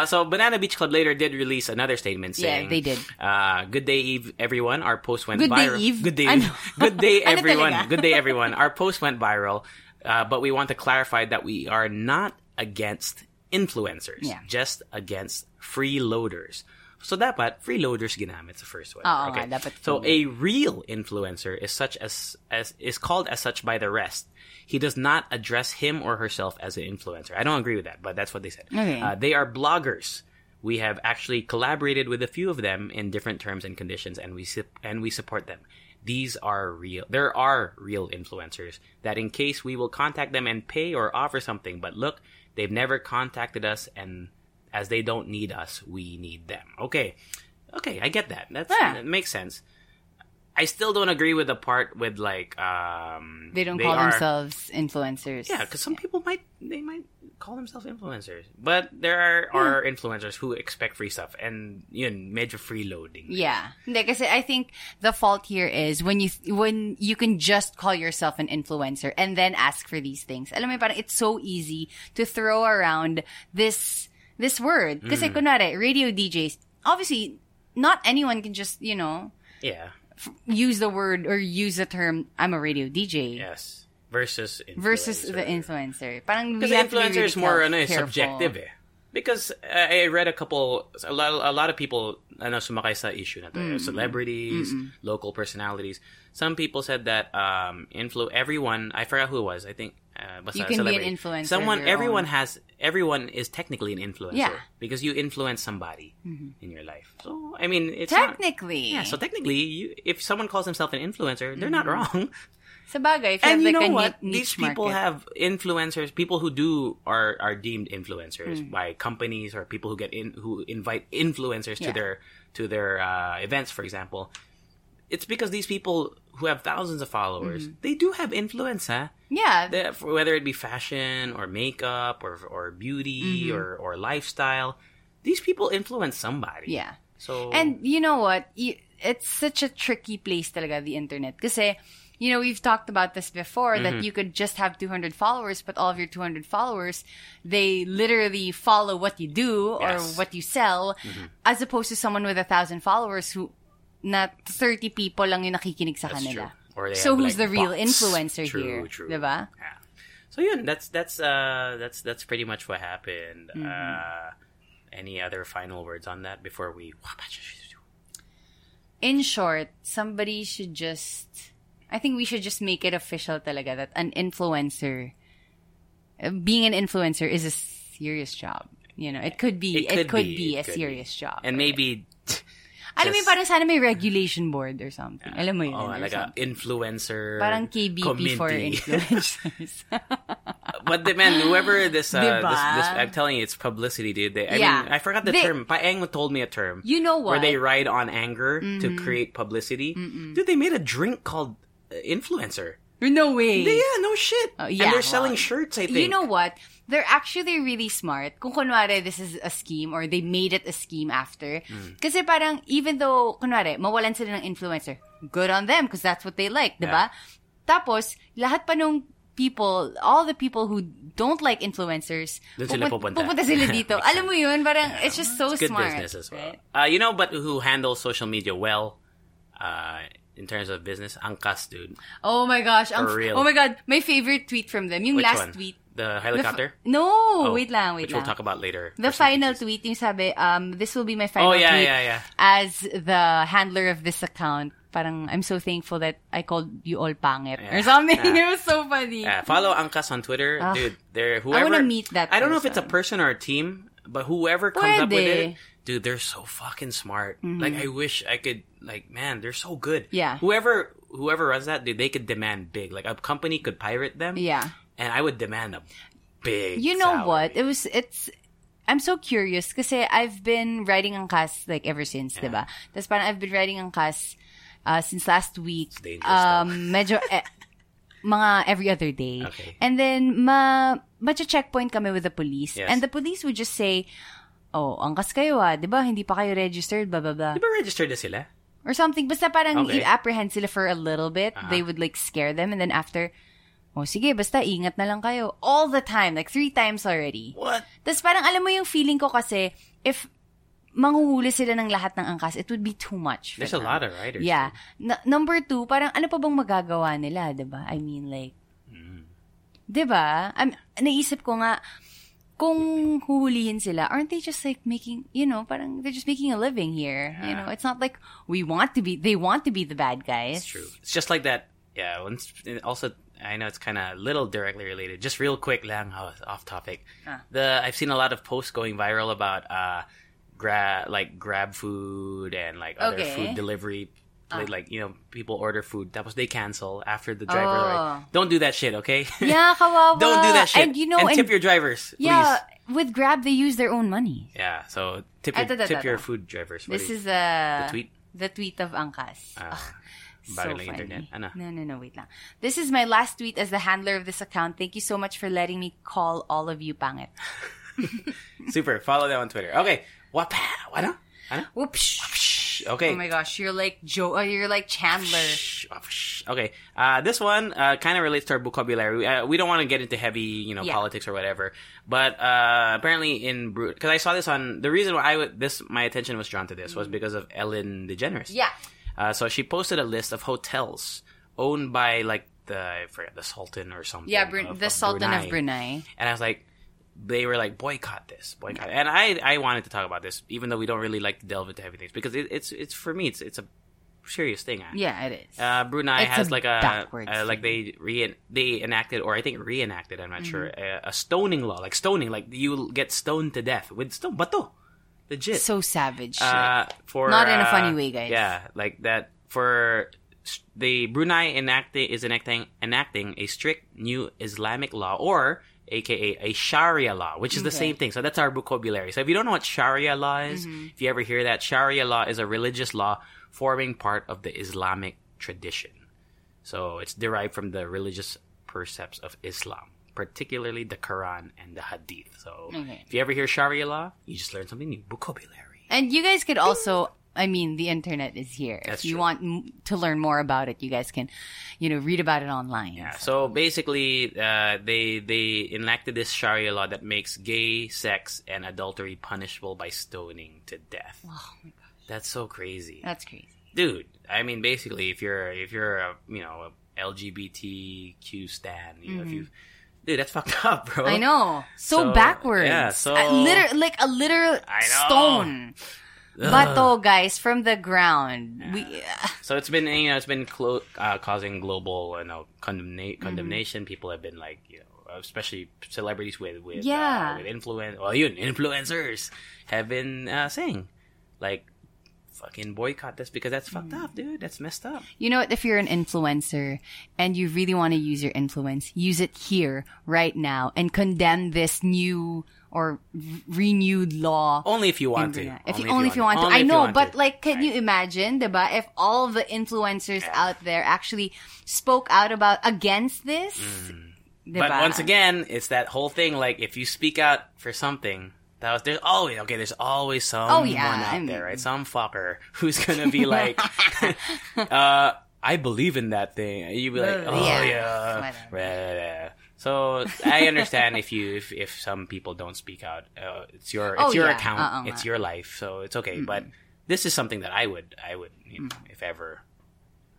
Uh, so, Banana Beach Club later did release another statement Yeah, saying, they did. Uh, good day, Eve, everyone. Our post went Good day, viral. Eve? Good day, good day, everyone. good day, everyone. Our post went viral, uh, but we want to clarify that we are not against influencers, Yeah. just against freeloaders. So dapat freeloaders ginamit sa first one. Oo nga, dapat so a real influencer is such as as is called as such by the rest. He does not address him or herself as an influencer. I don't agree with that, but that's what they said. Okay. Uh, they are bloggers. We have actually collaborated with a few of them in different terms and conditions, and we and we support them. These are real. There are real influencers that, in case we will contact them and pay or offer something, but look, they've never contacted us, and as they don't need us, we need them. Okay, okay, I get that. That's Yeah. that makes sense. I still don't agree with the part with like um They don't call are- themselves influencers. yeah, because some people might they might call themselves influencers, but there are are influencers who expect free stuff and yun medyo freeloading. Yeah. Hindi, kasi I think the fault here is when you when you can just call yourself an influencer and then ask for these things. Alam mo, parang it's so easy to throw around this this word. Kasi kunwari, radio DJs, obviously, not anyone can just, you know, Yeah. use the word or use the term, I'm a radio DJ. Yes. Versus influencer. Versus the influencer. Parang Because have to be influencer really is more ano, eh, subjective eh. Because I read a couple, a lot, a lot of people ano, sumakay sa issue na to. eh. Celebrities, local personalities. Some people said that um, influ everyone, I forgot who it was, I think, uh, You can be an influencer Someone, everyone own. has, everyone is technically an influencer. Yeah. Mm-hmm. Because you influence somebody in your life. So, I mean, it's not- Technically. yeah, so technically, you, if someone calls himself an influencer, they're not wrong. Sa bagay, if and you you have know like what? a These people market. have influencers. People who do are are deemed influencers Hmm. by companies or people who get in who invite influencers to their to their uh, events, for example. It's because these people who have thousands of followers, Mm-hmm. they do have influence, huh? Yeah. They- whether it be fashion or makeup or or beauty Mm-hmm. or or lifestyle, these people influence somebody. Yeah. So And you know what? It's such a tricky place talaga, the internet. because you know, we've talked about this before, Mm-hmm. that you could just have 200 followers, but all of your 200 followers, they literally follow what you do or Yes. Mm-hmm. what you sell, as opposed to someone with a thousand followers who, na 30 people lang yung nakikinig sa That's kanila. true. Or they So have, who's like, the real bots. influencer True, here? True. Diba? Yeah. So yun, that's that's uh that's that's pretty much what happened. Mm-hmm. Uh any other final words on that before we in short, somebody should just I think we should just make it official talaga that an influencer being an influencer is a serious job. You know, it could be it could, be, a it could serious job. And maybe Alam mo, parang sana may regulation board or something. Alam mo yun. oh, like a influencer Parang KBP for influencers. but the man, whoever this, uh, Diba? this, this, I'm telling you, it's publicity, dude. They, I Yeah. mean, I forgot the They- term. Paeng told me a term. You know what? Where they ride on anger to create publicity. Dude, they made a drink called uh, influencer. no way. Yeah, no shit. Oh, and they're selling shirts. I think. You know what? They're actually really smart. Kung kunwari, this is a scheme or they made it a scheme after. Hmm. Kasi parang, even though, kunwari, mawalan sila ng influencer, good on them because that's what they like, di ba? Tapos, lahat pa nung people, all the people who don't like influencers, Doon sila pupunta. pupunta sila dito. Alam mo yun, parang, it's just so It's good smart. business as well. right? Uh, you know, but who handles social media well uh, in terms of business? Angkas, dude. Oh my gosh. ang- For real. Oh my God. My favorite tweet from them. Yung Which last one? tweet. The The f- helicopter? no, Oh, wait lang, wait Which lang. we'll talk about later. The final tweet, yung sabi, um, this will be my final Oh, yeah, tweet yeah, yeah. as the handler of this account. Parang, I'm so thankful that I called you all pangit Yeah. or something. Yeah. It was so funny. Yeah, follow Angkas on Twitter, Ah. dude. They're whoever. I wanna meet that I don't know if it's a person. person or a team, but whoever comes up with it, dude, they're so fucking smart. Like I wish I could. Like man, they're so good. Yeah. Whoever whoever runs that, dude, they could demand big. Like a company could pirate them. Yeah. And I would demand a big. You know salary. what? It was it's I'm so curious kasi I've been writing Angkas like ever since, Yeah. diba? Tapos parang I've been writing Angkas uh, since last week. dangerous Um medyo eh, mga every other day. Okay. And then ma medyo checkpoint kami with the police. Yes. And the police would just say, "Oh, angkas kayo ah, 'di ba? Hindi pa kayo registered, blah blah blah." Di ba registered na sila? Or something. Basta parang Okay. i-apprehend sila for a little bit. Uh-huh. They would like scare them and then after, oh sige, basta ingat na lang kayo. All the time. Like three times already. What? Tapos parang alam mo yung feeling ko kasi, if manghuhuli sila ng lahat ng angkas, it would be too much. There's a them. lot of writers. Yeah. Na- number two, parang ano pa bang magagawa nila, ba? I mean like, Mm. ba? I'm, naisip ko nga, kung huhulihin sila, aren't they just like making, you know, parang they're just making a living here. You Yeah. know, it's not like we want to be, they want to be the bad guys. It's true. It's just like that. Yeah. Once, also, I know it's kind of little directly related. Just real quick, lang, off topic. Ah. The I've seen a lot of posts going viral about uh, grab like grab food and like other Okay. Food delivery. Like, like you know, people order food. That was they cancel after the driver. Oh. Like, don't do that shit, okay? Yeah, kawawa. don't do that shit. And you know, and and, tip your drivers, please. yeah, with Grab, they use their own money. Yeah, so tip Ah, your, tip your food drivers. What This you- is uh, the tweet? The tweet of Angkas. Ah, So funny. internet. Ano? No, no, no, wait lang. This is my last tweet as the handler of this account. Thank you so much for letting me call all of you pangit. Super. Follow them on Twitter. Okay. What? Ano? Ano? Whoops. Okay. Oh my gosh, you're like Joe. Uh, you're like Chandler. Okay, uh, this one uh, kind of relates to our vocabulary. Uh, we don't want to get into heavy, you know, Yeah. politics or whatever. But uh, apparently, in because I saw this on the reason why I would, this my attention was drawn to this was because of Ellen DeGeneres. Yeah. Uh, so she posted a list of hotels owned by like the I forget the Sultan or something. Yeah, Bru- of- the of Sultan of Brunei. and I was like, they were like, boycott this, boycott. And I, I wanted to talk about this, even though we don't really like to delve into heavy things, because it, it's, it's for me, it's, it's a serious thing. ah. Yeah, it is. Uh, Brunei It's has a like a, backwards uh, like they re they enacted or I think reenacted. I'm not sure a, a stoning law, like stoning, like you get stoned to death with stone, bato, legit. so savage. Uh, for Not in a uh, funny way, guys. Yeah, like that for the Brunei enacting is enacting enacting a strict new Islamic law or aka a Sharia law, which is the same thing. So that's our vocabulary. So if you don't know what Sharia law is, Mm-hmm. if you ever hear that, Sharia law is a religious law forming part of the Islamic tradition. So it's derived from the religious precepts of Islam, particularly the Quran and the Hadith. So Okay. if you ever hear Sharia law, you just learn something new. Vocabulary. And you guys could also, I mean, the internet is here. That's if you true. want m- to learn more about it, you guys can, you know, read about it online. Yeah. So basically, uh, they they enacted this Sharia law that makes gay sex and adultery punishable by stoning to death. Oh my gosh, That's so crazy, that's crazy. dude. I mean, basically, if you're if you're a you know a LGBTQ stan, you know, if you, dude, that's fucked up, bro. Mm-hmm. I know. So, So, backwards. yeah, so- Uh, liter- like a literal stone. Bato, guys, from the ground. We, So it's been you know it's been clo- uh, causing global you know condemna- Mm-hmm. condemnation. People have been like you know especially celebrities with with Yeah. uh, with influence well even influencers have been uh, saying like fucking boycott this because that's fucked Mm. up, dude. That's messed up. you know what? If you're an influencer and you really want to use your influence, use it here, right now, and condemn this new or r- renewed law. Only if you want to. If you, only if you want to. Only I know, but to. like, can you Right. imagine, diba? If all the influencers out there actually spoke out about against this. Mm. But once again, it's that whole thing. Like, if you speak out for something, that was there's always okay. There's always someone Oh, yeah, out I mean- there, right? Some fucker who's gonna be like, uh, "I believe in that thing." And you be like, Uh, "Oh yeah, yeah." So I understand if you if, if some people don't speak out. Uh, it's your it's Oh, your yeah. account. Uh-uh. It's your life, so it's okay. But this is something that I would I would you know, if ever.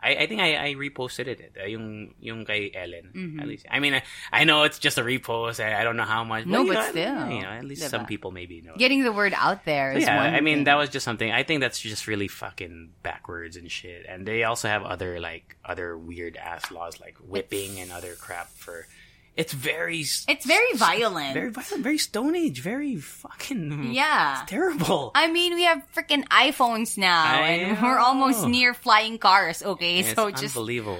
I, I think I, I reposted it, uh, yung, yung kay Ellen. Mm-hmm. At least, I mean, I, I know it's just a repost. I, I don't know how much. No, but know, still. you know, at least Diba? some people maybe know. Getting the word out there is yeah, I mean, thing. that was just something. I think that's just really fucking backwards and shit. And they also have other like other weird ass laws like whipping and other crap for it's very It's very violent. very violent, very Stone Age, very fucking Yeah. it's terrible. I mean, we have freaking iPhones now, I and we're almost near flying cars. Okay, it's so just unbelievable.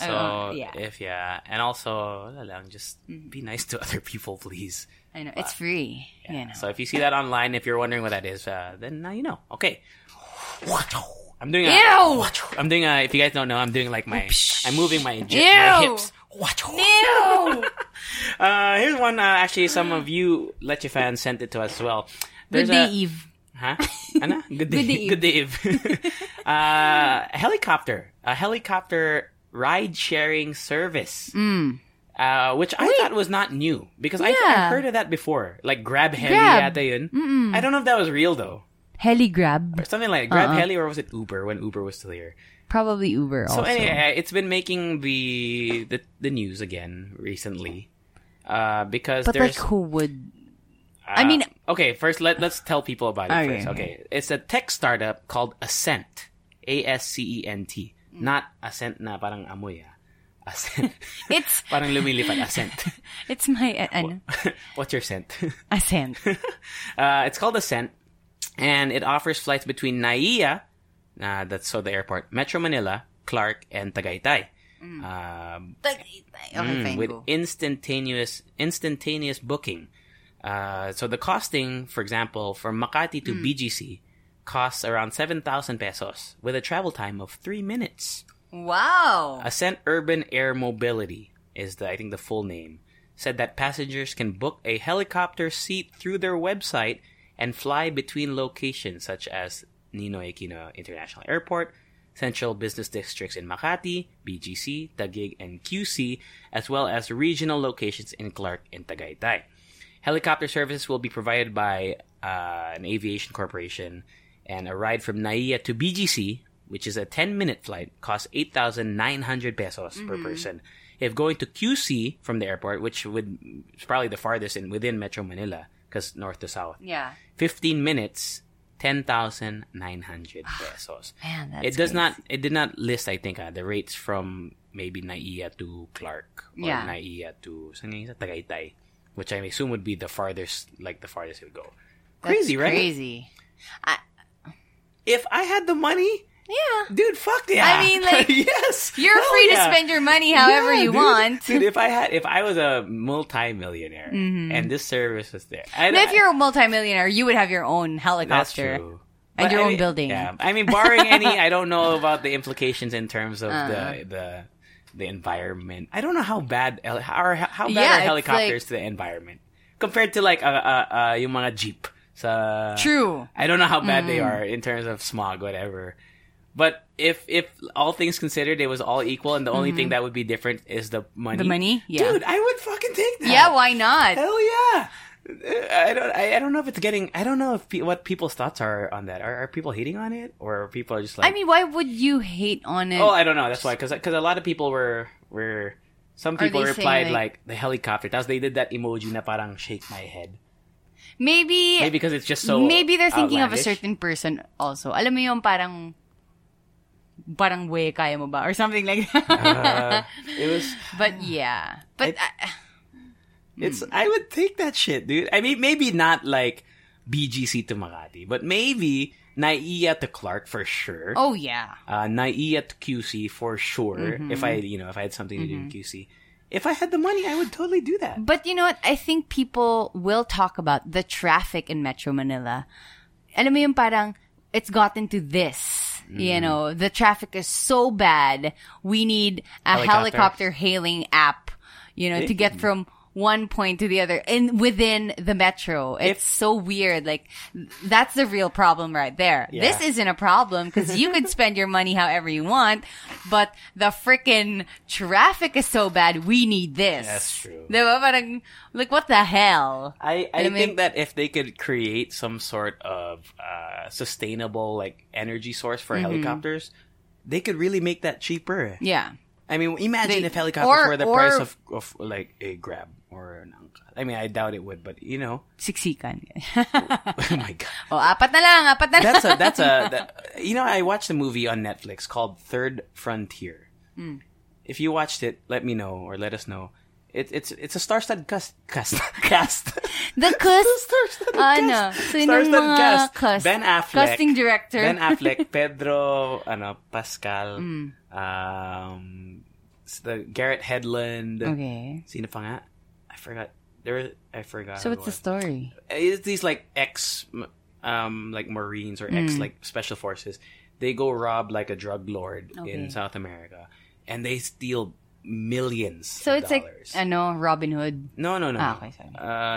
So uh, yeah. if yeah, and also just be nice to other people, please. I know it's free. Yeah. You know. So if you see that online, if you're wondering what that is, uh, then now you know. Okay. I'm doing a. Ew! I'm doing a. If you guys don't know, I'm doing like my. I'm moving my, j- my hips. Ew! Uh, here's one. Uh, actually, some of you Leche fans sent it to us as well. Good day, a- Eve. Huh? Ano? Good day. Good day, Eve. Good day, Eve. uh, helicopter. A helicopter ride sharing service. Uh, which I thought was not new because I, I Mm. Heard of that before. Like Grab Heli Grab. I don't know if that was real though. Heli grab. Or something like Grab Uh-uh. Heli or was it Uber when Uber was still here? Probably Uber also. So also. anyway, it's been making the the, the news again recently. Uh, because but like, there's who would? uh, I mean- okay, first let let's tell people about it Okay, first. okay. Okay. It's a tech startup called Ascent. A S C E N T. Not Ascent na parang amoy ah. Ascent. It's parang lumilipad Ascent. it's my uh, ano, What's your scent? ascent. uh, it's called Ascent, and it offers flights between NAIA, uh, that's so the airport, Metro Manila, Clark, and Tagaytay. Um, okay, Mm, with instantaneous instantaneous booking. Uh, so the costing, for example, from Makati to Hmm. BGC costs around 7,000 pesos with a travel time of 3 minutes. Wow. Ascent Urban Air Mobility is the I think the full name. Said that passengers can book a helicopter seat through their website and fly between locations such as Ninoy Aquino International Airport, central business districts in Makati, BGC, Taguig, and QC, as well as regional locations in Clark and Tagaytay. Helicopter services will be provided by uh, an aviation corporation, and a ride from NAIA to BGC, which is a 10-minute flight, costs 8,900 pesos per person. If going to QC from the airport, which would is probably the farthest in within Metro Manila, because north to south, yeah. 15 minutes, 10,900 pesos. Man, that's it does crazy. not. It did not list. I think uh, the rates from maybe NAIA to Clark or Yeah. NAIA to saan nga yun sa Tagaytay, which I assume would be the farthest, like the farthest it would go. That's Crazy, right? Crazy. I, If I had the money, yeah. dude, fuck yeah. I mean, like, yes, You're Hell free yeah. to spend your money however Yeah, you dude. want. Dude, if I had, if I was a multi-millionaire and this service was there, And if you're a multimillionaire, you would have your own That's helicopter. And But your I own mean- building. Yeah, I mean, barring any, I don't know about the implications in terms of Uh. the the the environment. I don't know how bad how how bad Yeah, are helicopters to the environment compared to like uh, uh, uh yung mga jeep. Sa True. I don't know how bad they Mm. are in terms of smog, whatever. But if if all things considered, it was all equal, and the only thing that would be different is the money. Mm-hmm. The money? Yeah. dude, I would fucking take that. Yeah, why not? Hell yeah! I don't. I, I don't know if it's getting. I don't know if pe- what people's thoughts are on that. Are, are people hating on it, or are people are just like? I mean, why would you hate on it? oh, I don't know. That's why, because a lot of people were were. Some people replied saying, like, the helicopter. Tapos they did that emoji na parang shake my head. maybe, Maybe because it's just so. maybe they're thinking of a certain person also. Alam mo yung parang, parang way, kaya mo ba? Or something like that. Uh, it was. but yeah. But, It- uh, It's. Hmm. I would take that shit, dude. I mean, maybe not like BGC to Makati, but maybe NAIA to Clark for sure. oh yeah. uh, NAIA to QC for sure. Mm-hmm. If I, you know, if I had something to do in QC, if I had the money, I would totally do that. But you know what? I think people will talk about the traffic in Metro Manila. Alam mo yung parang, it's gotten to this. Mm. You know, the traffic is so bad. We need a Helicopter. helicopter, hailing app, you know, to get from one point to the other and within the metro. It's If- so weird. Like, that's the real problem right there. Yeah. This isn't a problem because you could spend your money however you want, but the freaking traffic is so bad. We need this. That's true. Diba? Like, what the hell? I, I mo think that if they could create some sort of uh, sustainable like energy source for Mm-hmm. helicopters, they could really make that cheaper. Yeah. I mean, imagine They- if helicopters or- were the or- price of, of like a Grab or an Angka. I mean, I doubt it would, but you know, Siksikan. oh my god. oh, apat na lang, apat na lang. that's a that's a that, you know I watched a movie on Netflix called Third Frontier. Hmm. If you watched it, let me know or let us know. It, it's it's a star-studded cast cast cast. The cust, ano, sino Star-studded mga cast. Ben Affleck. Casting director. Ben Affleck, Pedro, ano, Pascal, Mm. Um, the Garrett Hedlund. Okay. Sino pa nga? I forgot. There, I forgot. So what's the story? It's these like ex, um, like Marines or Mm. ex like special forces. They go rob like a drug lord Okay. in South America, and they steal millions. So it's like, I know Robin Hood. no, no, no. Ah, okay, sorry. Uh,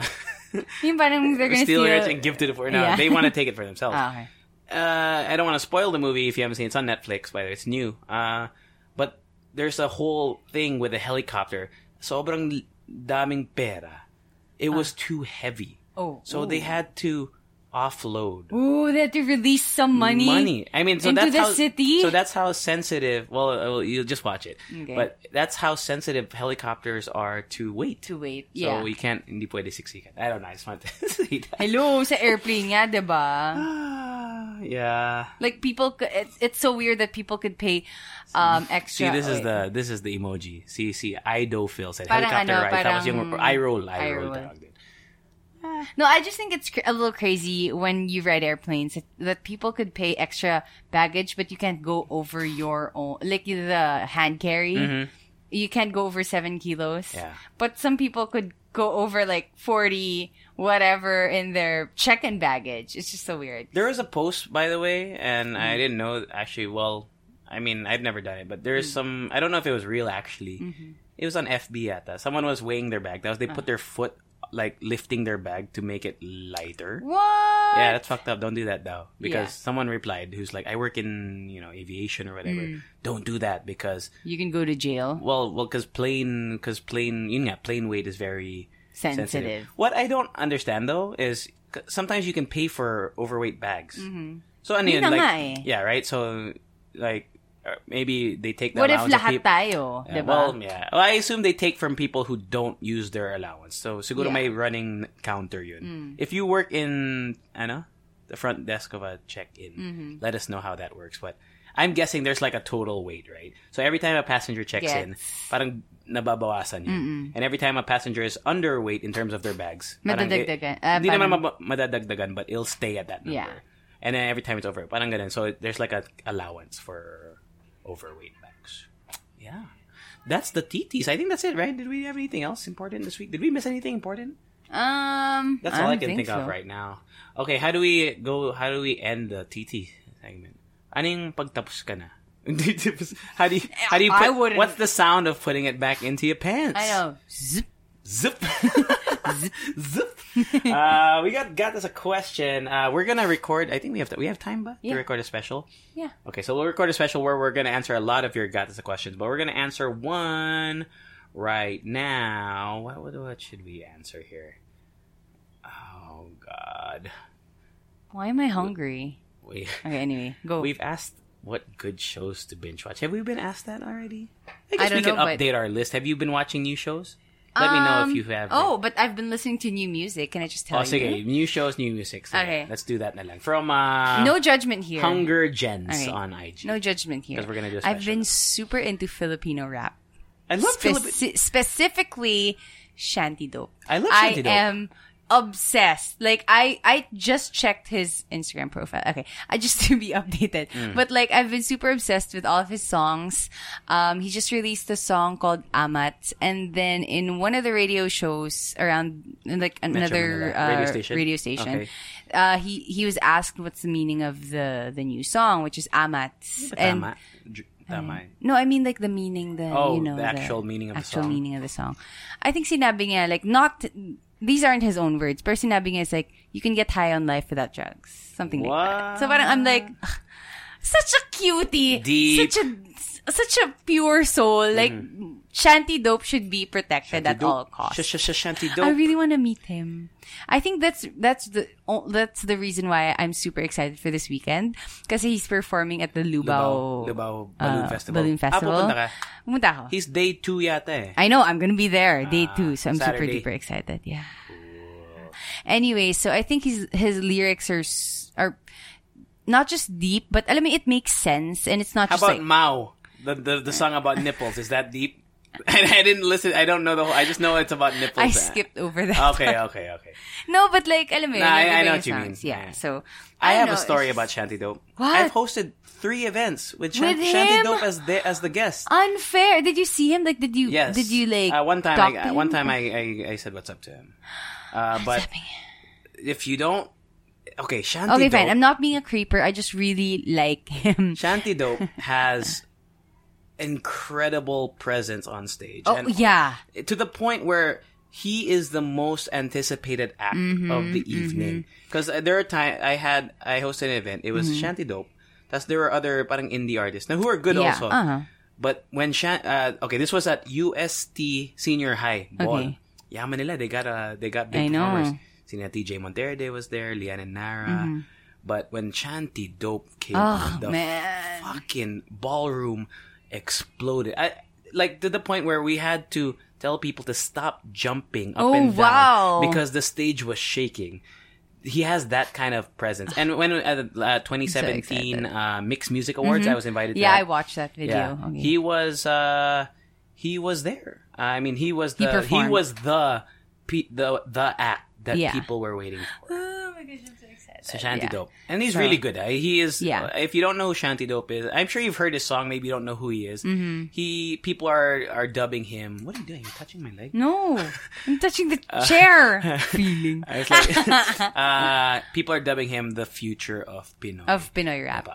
they're gonna steal steal... rich and give to the poor. No, Yeah. they want to take it for themselves. Ah, okay. Uh, I don't want to spoil the movie if you haven't seen it. It's on Netflix, by the way. It's new. Uh, but there's a whole thing with a helicopter. Sobrang daming pera. It was too heavy. Oh. So they had to offload Ooh, they have to release some money. money. I mean, so into that's the how, city? So that's how sensitive. Well, uh, well, you'll just watch it. Okay. But that's how sensitive helicopters are to weight. To wait. So Yeah. we can't. Hindi pwede siksikan. I don't know. I just want to say that. Hello, sa airplane nga, di ba? Ah, yeah. Like people, it's, it's so weird that people could pay um extra. See, this is the this is the emoji. See, see, I do feel said Parang helicopter ano, ride. Tapos parang yung eye roll, eye, eye roll. roll. No, I just think it's cr- a little crazy when you ride airplanes that, that people could pay extra baggage, but you can't go over your own, like the hand carry. You can't go over seven kilos. Mm-hmm. Yeah. But some people could go over like 40, whatever, in their check-in baggage. It's just so weird. There was a post, by the way, and Mm. I didn't know actually. Well, I mean, I've never done it, but Mm. there's some. I don't know if it was real actually. Mm-hmm. It was on FB at that. Someone was weighing their bag. That was they Uh. put their foot like lifting their bag to make it lighter. What? Yeah, that's fucked up. Don't do that though. Because Yeah. someone replied who's like, I work in, you know, aviation or whatever. Mm. Don't do that because, You can go to jail. well, well, because plane, because plane, yun nga, plane weight is very Sensitive. What I don't understand though is sometimes you can pay for overweight bags. So ano Yun yun, na like, eh. yeah, right? So, like, maybe they take the What if allowance of lahat peop- tayo? Yeah, diba? well, yeah. Well, I assume they take from people who don't use their allowance. So, siguro Yeah. may running counter yun. Mm. If you work in, ano, the front desk of a check-in, Mm-hmm. let us know how that works. But I'm guessing there's like a total weight, right? So, every time a passenger checks in, parang nababawasan yun. And every time a passenger is underweight in terms of their bags, parang Madadagdagan. Ah, Hindi naman mab- madadagdagan, but it'll stay at that number. Yeah. And then every time it's over, parang ganun. So there's like a allowance for overweight bags. Yeah. That's the TTs. I think that's it, right? Did we have anything else important this week? Did we miss anything important? Um, That's all I, don't can think, so. of right now. Okay, how do we go, how do we end the TT segment? Ano yung pagtapos ka na? how do you, how do you I put, wouldn't- what's the sound of putting it back into your pants? I know. Zip. Zip. Zip. Uh, we got got this a question. Uh, we're gonna record. I think we have to, we have time, but Yeah. to record a special. Yeah. Okay, so we'll record a special where we're gonna answer a lot of your got this a questions, but we're gonna answer one right now. What what, what should we answer here? Oh God, Why am I hungry? we Okay, anyway, go. we've asked what good shows to binge watch. Have we been asked that already? I guess don't we can know, but- update our list. Have you been watching new shows? Let me know if Um, you have. Oh, but I've been listening to new music. Can I just tell Oh, sige. you? New shows, new music. Sige. Okay. Let's do that na lang. From uh, No judgment here. Hunger Gens Okay. on IG. No judgment here. 'Cause we're gonna do I've been super into Filipino rap. I love Philip. Speci- specifically Shanty Dope. I love Shanty Dope. I am obsessed. Like I I just checked his Instagram profile. Okay. I just to be updated. Mm. But like I've been super obsessed with all of his songs. Um he just released a song called Amat and then in one of the radio shows around like another Manila. Radio uh, station? radio station, Okay. uh he he was asked what's the meaning of the the new song which is Amat. And Tama. no, I mean like the meaning, the Oh, you know, the actual meaning of the actual song. meaning of the song. I think sinabi niya like not these aren't his own words, but sinabi niya is like you can get high on life without drugs, something like that. So parang I'm like such a cutie, Deep. such a such a pure soul. Like mm-hmm. Shanty Dope should be protected at all costs. Sh- sh- sh- Shanty I really want to meet him. I think that's that's the that's the reason why I'm super excited for this weekend because he's performing at the Lubao Lubao Balloon uh, Festival. Balloon Ah, Festival. pupunta ka? Pumunta ako. He's day two yata eh. I know I'm gonna be there day two, so I'm Saturday. super duper excited. Yeah. Anyway, so I think his his lyrics are are not just deep, but alam mo, it makes sense and it's not How just about like Mao? The, the the song about nipples. Is that deep? and I didn't listen. I don't know the whole. I just know it's about nipples. I skipped over that. Okay, part. okay, okay. No, but like, alam mo Nah, I- I know what you mean. Yeah, Yeah. so. I, don't have know, a story about Shanty Dope. What? I've hosted three events with, Shan- With Shanty? Dope as the as the guest. Unfair. Did you see him? Like, did you, Yes. did you like, uh, one time? I, one time I, I I said what's up to him. Uh, but if you don't, okay, Shanty Okay, Dope. fine. I'm not being a creeper. I just really like him. Shanty Dope has incredible presence on stage. Oh, and yeah. to the point where he is the most anticipated act Mm-hmm, of the evening. Because there are time I had I hosted an event. It was Shanty Dope. That's there were other parang indie artists now who are good Mm-hmm. Yeah, also. uh-huh. But when Shan- uh, okay, this was at UST Senior High. Ball. Okay. Yaman nila, they got a they got big I know. Sina TJ Monterde was there, Leanne and Naara. But when Shanty Dope came, Mm-hmm. Oh, the man. fucking ballroom exploded. I like to the point where we had to tell people to stop jumping up Oh, and down wow. because the stage was shaking. He has that kind of presence. And when at the uh, 2017 excited. uh, Myx Music Awards, I was invited. Mm-hmm. Yeah, that. I watched that video. Okay. He was uh he was there. I mean, he was the he, performed. was the pe- the the act that Yeah. people were waiting for. oh my gosh, I'm so Shanty Yeah. Dope, and he's So- really good. Uh, he is. Yeah. If you don't know who Shanty Dope is, I'm sure you've heard his song. Maybe you don't know who he is. Mm-hmm. He people are are dubbing him. What are you doing? You're touching my leg. No, I'm touching the Uh, chair. Feeling I was like, uh, people are dubbing him the future of Pinoy. of Pinoy rap.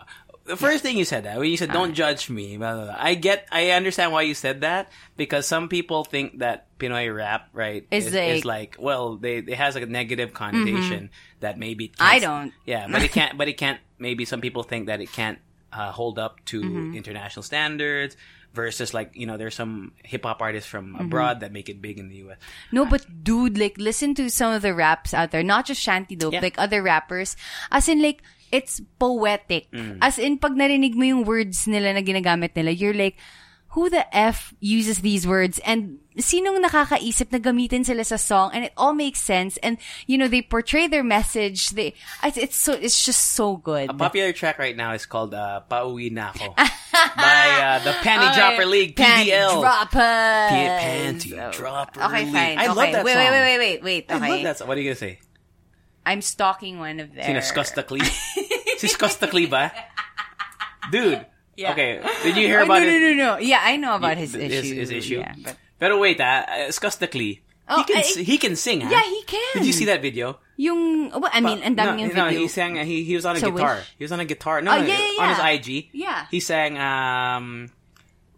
the first thing you said that when you said Uh. don't judge me blah, blah, blah. i get i understand why you said that because some people think that pinoy rap right Is is, like- like well they it has a negative connotation that maybe I don't. yeah but it can't but it can't maybe some people think that it can't uh, hold up to Mm-hmm. international standards versus like you know there's some hip hop artists from Mm-hmm. abroad that make it big in the US No, but dude, like, listen to some of the raps out there. Not just Shanty Dope, Yeah. like other rappers. As in, like, it's poetic. Mm. As in, pag narinig mo yung words nila na ginagamit nila, you're like, who the F uses these words? And sinong nakakaisip na gamitin sila sa song? And it all makes sense. And, you know, they portray their message. They, it's, it's so, it's just so good. a popular track right now is called uh, Pauwi Na Ako by uh, the Panty Okay. Dropper League Panty PDL Droppers. P- Panty Dropper Okay, League. fine. I okay. love that wait, song. wait, wait, wait, wait, wait. I love that song. What are you gonna say? I'm stalking one of their... Sino Skusta Clee? si Skusta Clee ba? Dude. Yeah. Okay. Did you hear Oh, about no, it? no, no, no. Yeah, I know about his His- issue. his issue? Yeah, but Pero wait, ah, uh, Skusta Clee. Oh, he can I- he can sing, ah. Yeah, he can. Did you see that video? yung, well, I mean, and no, no, video. he sang. He he was on a Sa guitar. Wish? He was on a guitar. No, Oh, no, yeah, yeah, on his. IG. Yeah. He sang. Um,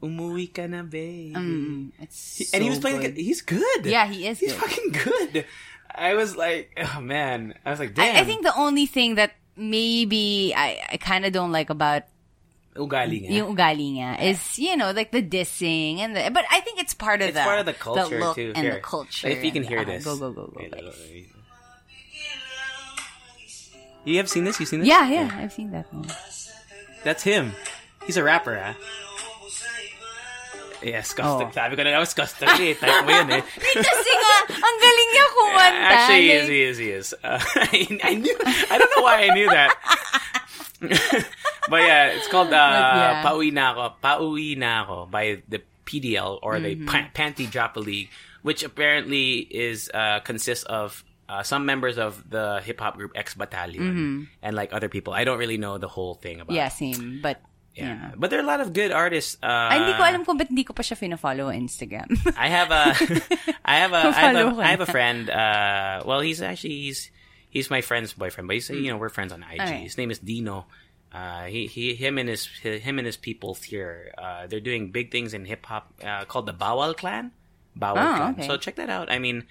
Umuwi ka na, baby. Mm, it's and he was playing. good. He's good. Yeah, he is He's good. fucking good. I was like, oh man. I was like, damn. I, I think the only thing that maybe I, I kind of don't like about ugali nga. yung ugali niya is, you know, like the dissing and the, but I think it's part of It's the, part of the culture look too. and Here. the culture. If you can hear the- this. Go, go, go, go. Wait, wait, wait. You have seen this? You seen this? Yeah, yeah, I've seen that one. That's him. He's a rapper, ah. Yes, Costa. Oh. Sabi ko na, I was Costa. Eh, type mo yun eh. Kasi nga, ang galing niya kumanta. Actually, he is, he is, he is. Uh, I, I knew, I don't know why I knew that. but yeah, it's called uh, yeah. Pauwi Na Ako, Pauwi Na Ako by the PDL or the Mm-hmm. Pa- Panty Dropper League, which apparently is uh, consists of uh, some members of the hip hop group Ex Battalion and like other people. I don't really know the whole thing about. Mm-hmm. Yeah, same. But, yeah. yeah. But there are a lot of good artists. Uh, Ay, hindi ko alam kung ba't hindi ko pa siya fina-follow Instagram. I have a, I have a, I have a, have a friend. Uh, well, he's actually he's he's my friend's boyfriend, but he's you know we're friends on IG. Okay. His name is Dino. Uh, he he him and his him and his people here. Uh, they're doing big things in hip hop uh, called the Bawal Clan. Bawal Oh, Clan. okay. So check that out. I mean,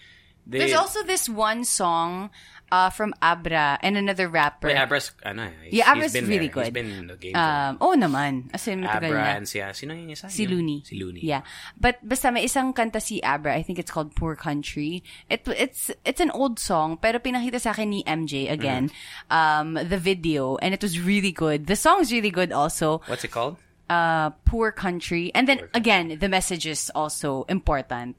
they, There's also this one song uh, from Abra and another rapper. Wait, Abra's, ano, he's, Yeah, Abra's he's been really there. He's good. been in the game. Um, oh naman. As in, matagal Abra na. and siya. Sino yung isa? Si Looney. Si Looney. Yeah. But basta may isang kanta si Abra. I think it's called Poor Country. It it's it's an old song pero pinakita sa akin ni MJ again um the video and it was really good. The song's really good also. What's it called? Uh Poor Country. And then again, the message is also important.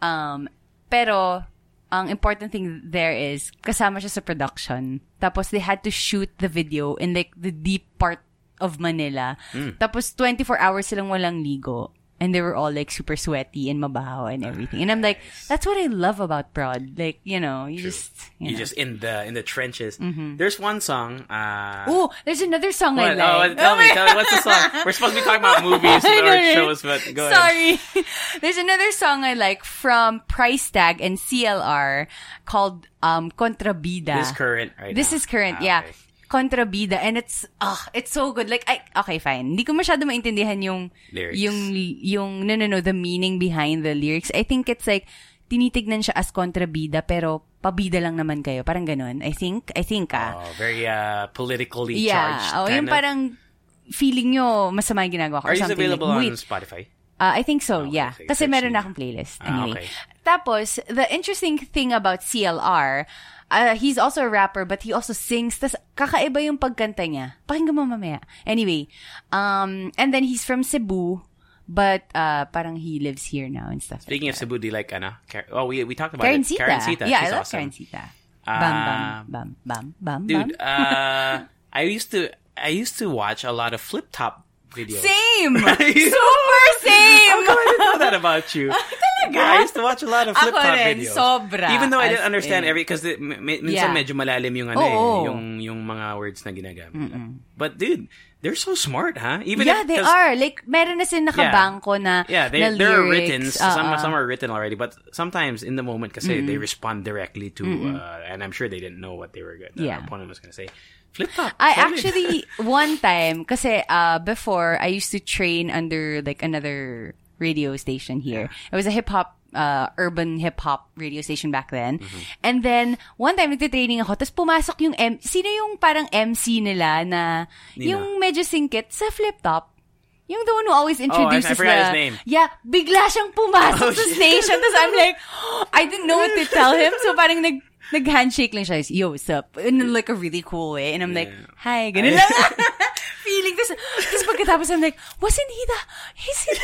Um pero ang important thing there is kasama siya sa production. Tapos they had to shoot the video in like the deep part of Manila. Tapos 24 hours silang walang ligo. And they were all like super sweaty and mabaho and everything. And I'm like, that's what I love about prod. Like, you know, you just you, You know. just in the in the trenches. There's one song. Uh, Oh, there's another song I like. Oh, tell me, tell me, what's the song? We're supposed to be talking about movies or shows, but go ahead. Sorry. There's another song I like from Pricetagg and CLR called um Contrabida. This is current, right? This now. is current, Ah, yeah. okay. Contrabida and it's ah it's so good. Like I okay fine. Hindi ko masyado maintindihan yung Lyrics. yung yung no no no the meaning behind the lyrics. I think it's like tinitignan siya as kontrabida pero pabida lang naman kayo. Parang ganun. I think I think ah. Oh, very uh, politically yeah. charged. Oh, yung of. parang feeling nyo masama yung ginagawa ko or Are something. available like, on wait, Spotify? Uh, I think so, Okay, yeah. sige, Kasi meron na akong playlist. Ah, Anyway. okay. Tapos, the interesting thing about CLR, uh, he's also a rapper, but he also sings. Tas kakaiba yung pagkanta niya. Pakinggan mo mamaya. Anyway, um, and then he's from Cebu, but uh, parang he lives here now and stuff. Speaking like of Cebu, do you like Anna? Car- oh, we we talked about Karen it. Sita. Karencitta. Yeah, She's I love awesome. Karencitta. Ah. bam, bam, bam, bam, bam, Dude, bam. uh, I used to I used to watch a lot of FlipTop videos. Same! Super same! How come I didn't know that about you? Yeah, I used to watch a lot of FlipTop rin, videos. sobra. Even though I didn't understand in. every because minsan Yeah. medyo malalim yung ano Oo. eh, yung yung mga words na ginagamit. nila. But dude, they're so smart, huh? Even yeah, if, they are. Like, meron na silang nakabangko na, Yeah, they na they're lyrics. written. Some Uh-uh. some are written already, but sometimes in the moment, because they respond directly to, uh, and I'm sure they didn't know what they were good. Yeah. Uh, opponent was gonna say. FlipTop. I solid. actually, one time, kasi uh, before, I used to train under like another radio station here. It was a hip-hop, uh, urban hip-hop radio station back then. Mm-hmm. And then, one time, nagtitraining ako, tapos pumasok yung, M- sino yung parang MC nila na, Nino? yung medyo singkit sa flip-top? Yung the one who always Oh, I- I introduces the... his name. Yeah, bigla siyang pumasok Oh, sa station. Tapos I'm like, I didn't know what to tell him. So parang nag, nag-handshake lang siya. Yo, what's up? In like a really cool way. And I'm like, hi, ganun lang. Feeling. Tapos pagkatapos I'm like, wasn't he the, he's he the,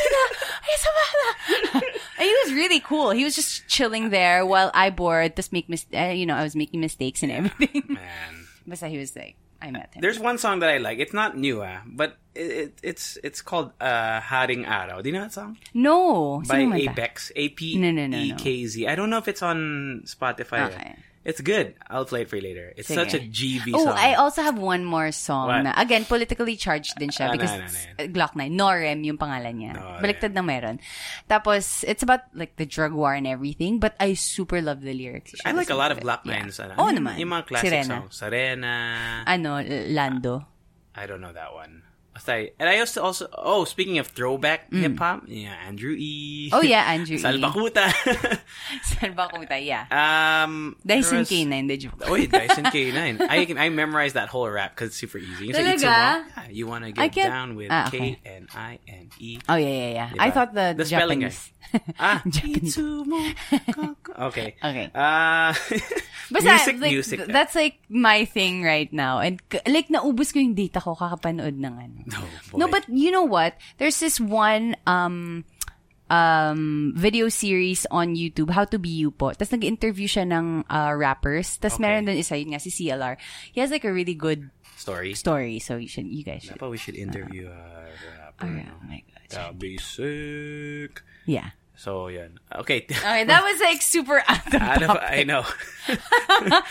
he's a And he was really cool. He was just chilling there while I bored. Tapos make mis- uh, you know, I was making mistakes and everything. Man. Basta he was like, I met him. There's one song that I like. It's not new, ah, but it, it, it's it's called uh, Haring Araw. Do you know that song? no. By Apekz. A P No, no, no, E no. K Z. I don't know if it's on Spotify. Okay. It's good. I'll play it for you later. It's Sige. such a GV Oh, song. I also have one more song What? na, again, politically charged din siya Ah, because na, na, it's, na. uh, Gloc-9. Norem yung pangalan niya. Norem. Baliktad na meron. Tapos, it's about like the drug war and everything, but I super love the lyrics. I like a lot of it. Black Yeah. Nines. ano, Oo naman. Yung mga classic Sirena. songs. Serena. Ano, Lando. I don't know that one. Basta, and I to also, oh, speaking of throwback hip-hop, yeah, Andrew E. Mm. Oh yeah, Andrew E. Salbakuta. Ba? Yeah. um, Dyson there was- K9, the joke. Oh, yeah, Dyson K9. I I memorized that whole rap because it's super easy. It's like, Talaga? it's a. Yeah, you want to get down with Ah, okay. K and I and E. Oh yeah, yeah, yeah. Diba? I thought the, The spelling Japanese. Ah, Japanese. Okay. Okay. Uh, Basta, music, like, music. th- that's like my thing right now. And like, naubos ko yung data ko kakapanood ng ano. No, boy. No, but you know what? There's this one um um video series on YouTube, How to Be You po. Tapos nag-interview siya ng uh, rappers. Tapos Okay. meron dun isa, yun nga, si CLR. He has like a really good story. story. So you should, you guys should. But we should interview a rapper. Oh, yeah. oh my God. That'd be sick. Yeah. So, yan. Okay. Okay, that was like super out of Out of- I know.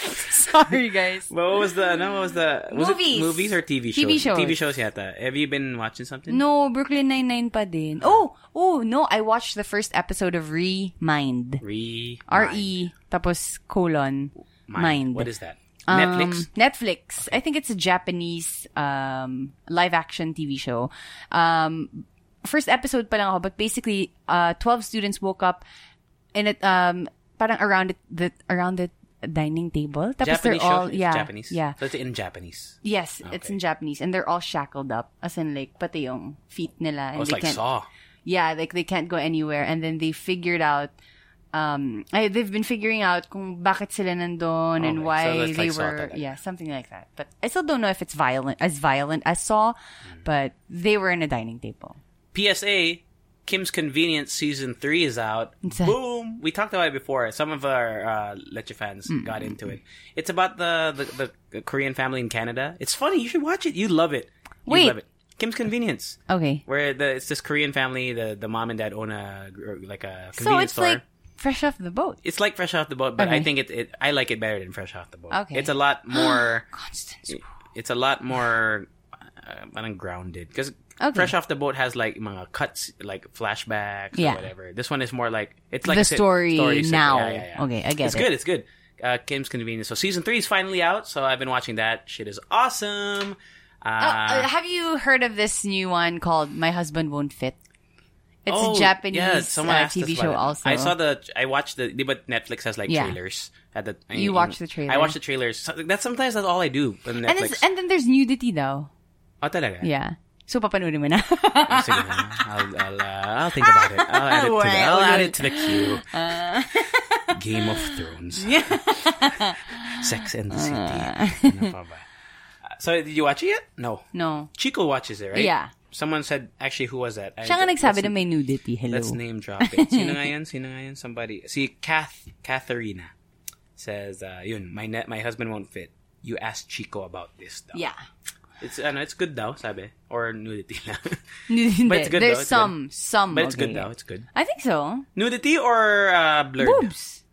Sorry, guys. But what was the, no, what was the, was Movies. it movies or TV shows? TV shows. TV shows yata. Have you been watching something? No, Brooklyn Nine-Nine pa din. Oh, oh, no, I watched the first episode of Re-Mind. Re. R-E, tapos colon, mind. What is that? Um, Netflix? Netflix. I think it's a Japanese um, live action TV show. Um, first episode pa lang ako, but basically, uh, 12 students woke up in it, um, parang around it, the, around the dining table. Tapos Japanese they're all, show? It's yeah, Japanese? yeah. So it's in Japanese. Yes, it's in Japanese, and they're all shackled up, as in like pati yung feet nila, and Oh, it's they like can't. Saw. Yeah, like they can't go anywhere, and then they figured out. Um, ay, they've been figuring out kung bakit sila nandun and Okay, why so that's they like were, yeah, something like that. But I still don't know if it's violent, as violent as Saw, Mm. but they were in a dining table. PSA, Kim's Convenience season three is out. Boom! We talked about it before. Some of our uh, Leche fans Mm. got into it. It's about the, the the Korean family in Canada. It's funny. You should watch it. You love it. You Wait, love it. Kim's Convenience, Okay. where the it's this Korean family. The the mom and dad own a like a convenience So it's store. like fresh off the boat. it's like fresh off the boat, but I think it, it I like it better than fresh off the boat. Okay. It's a lot more. Constance. it's a lot more uh, parang grounded because Okay. fresh off the boat has like mga cuts like flashbacks Yeah. or whatever this one is more like it's like The sit- story now. yeah, yeah. Okay, I get it's it. good it's good uh, Kim's Convenience so season three is finally out so I've been watching that shit is awesome uh, Uh, have you heard of this new one called My Husband Won't Fit? It's oh, a Japanese yeah, someone uh, TV show it. also. I saw the I watched the but Netflix has like Yeah. trailers at the You watch the trailer? I watch the trailers So that's sometimes that's all I do on and, and then there's nudity though. oh talaga Yeah. So papanoodin mo na. Oh, sige na. I'll, I'll, uh, I'll think about it. I'll add it to the, I'll add it to the queue. Game of Thrones. Sex and the City. Ano? Uh, So, did you watch it yet? No. no. Chico watches it, right? Yeah. Someone said, actually, who was that? I- Siya nga nagsabi na may nudity. Hello. Let's name drop it. Sino nga yan? Sino nga yan? Somebody. Si Kath, Katharina says, uh, yun, my net, my husband won't fit. You asked Chico about this daw. Yeah. It's, ano, it's good daw, sabi. Or nudity lang. Hindi. But it's good There's though, it's some, some. but it's okay. good daw. It's good. I think so. Nudity or uh, blurred? Boobs.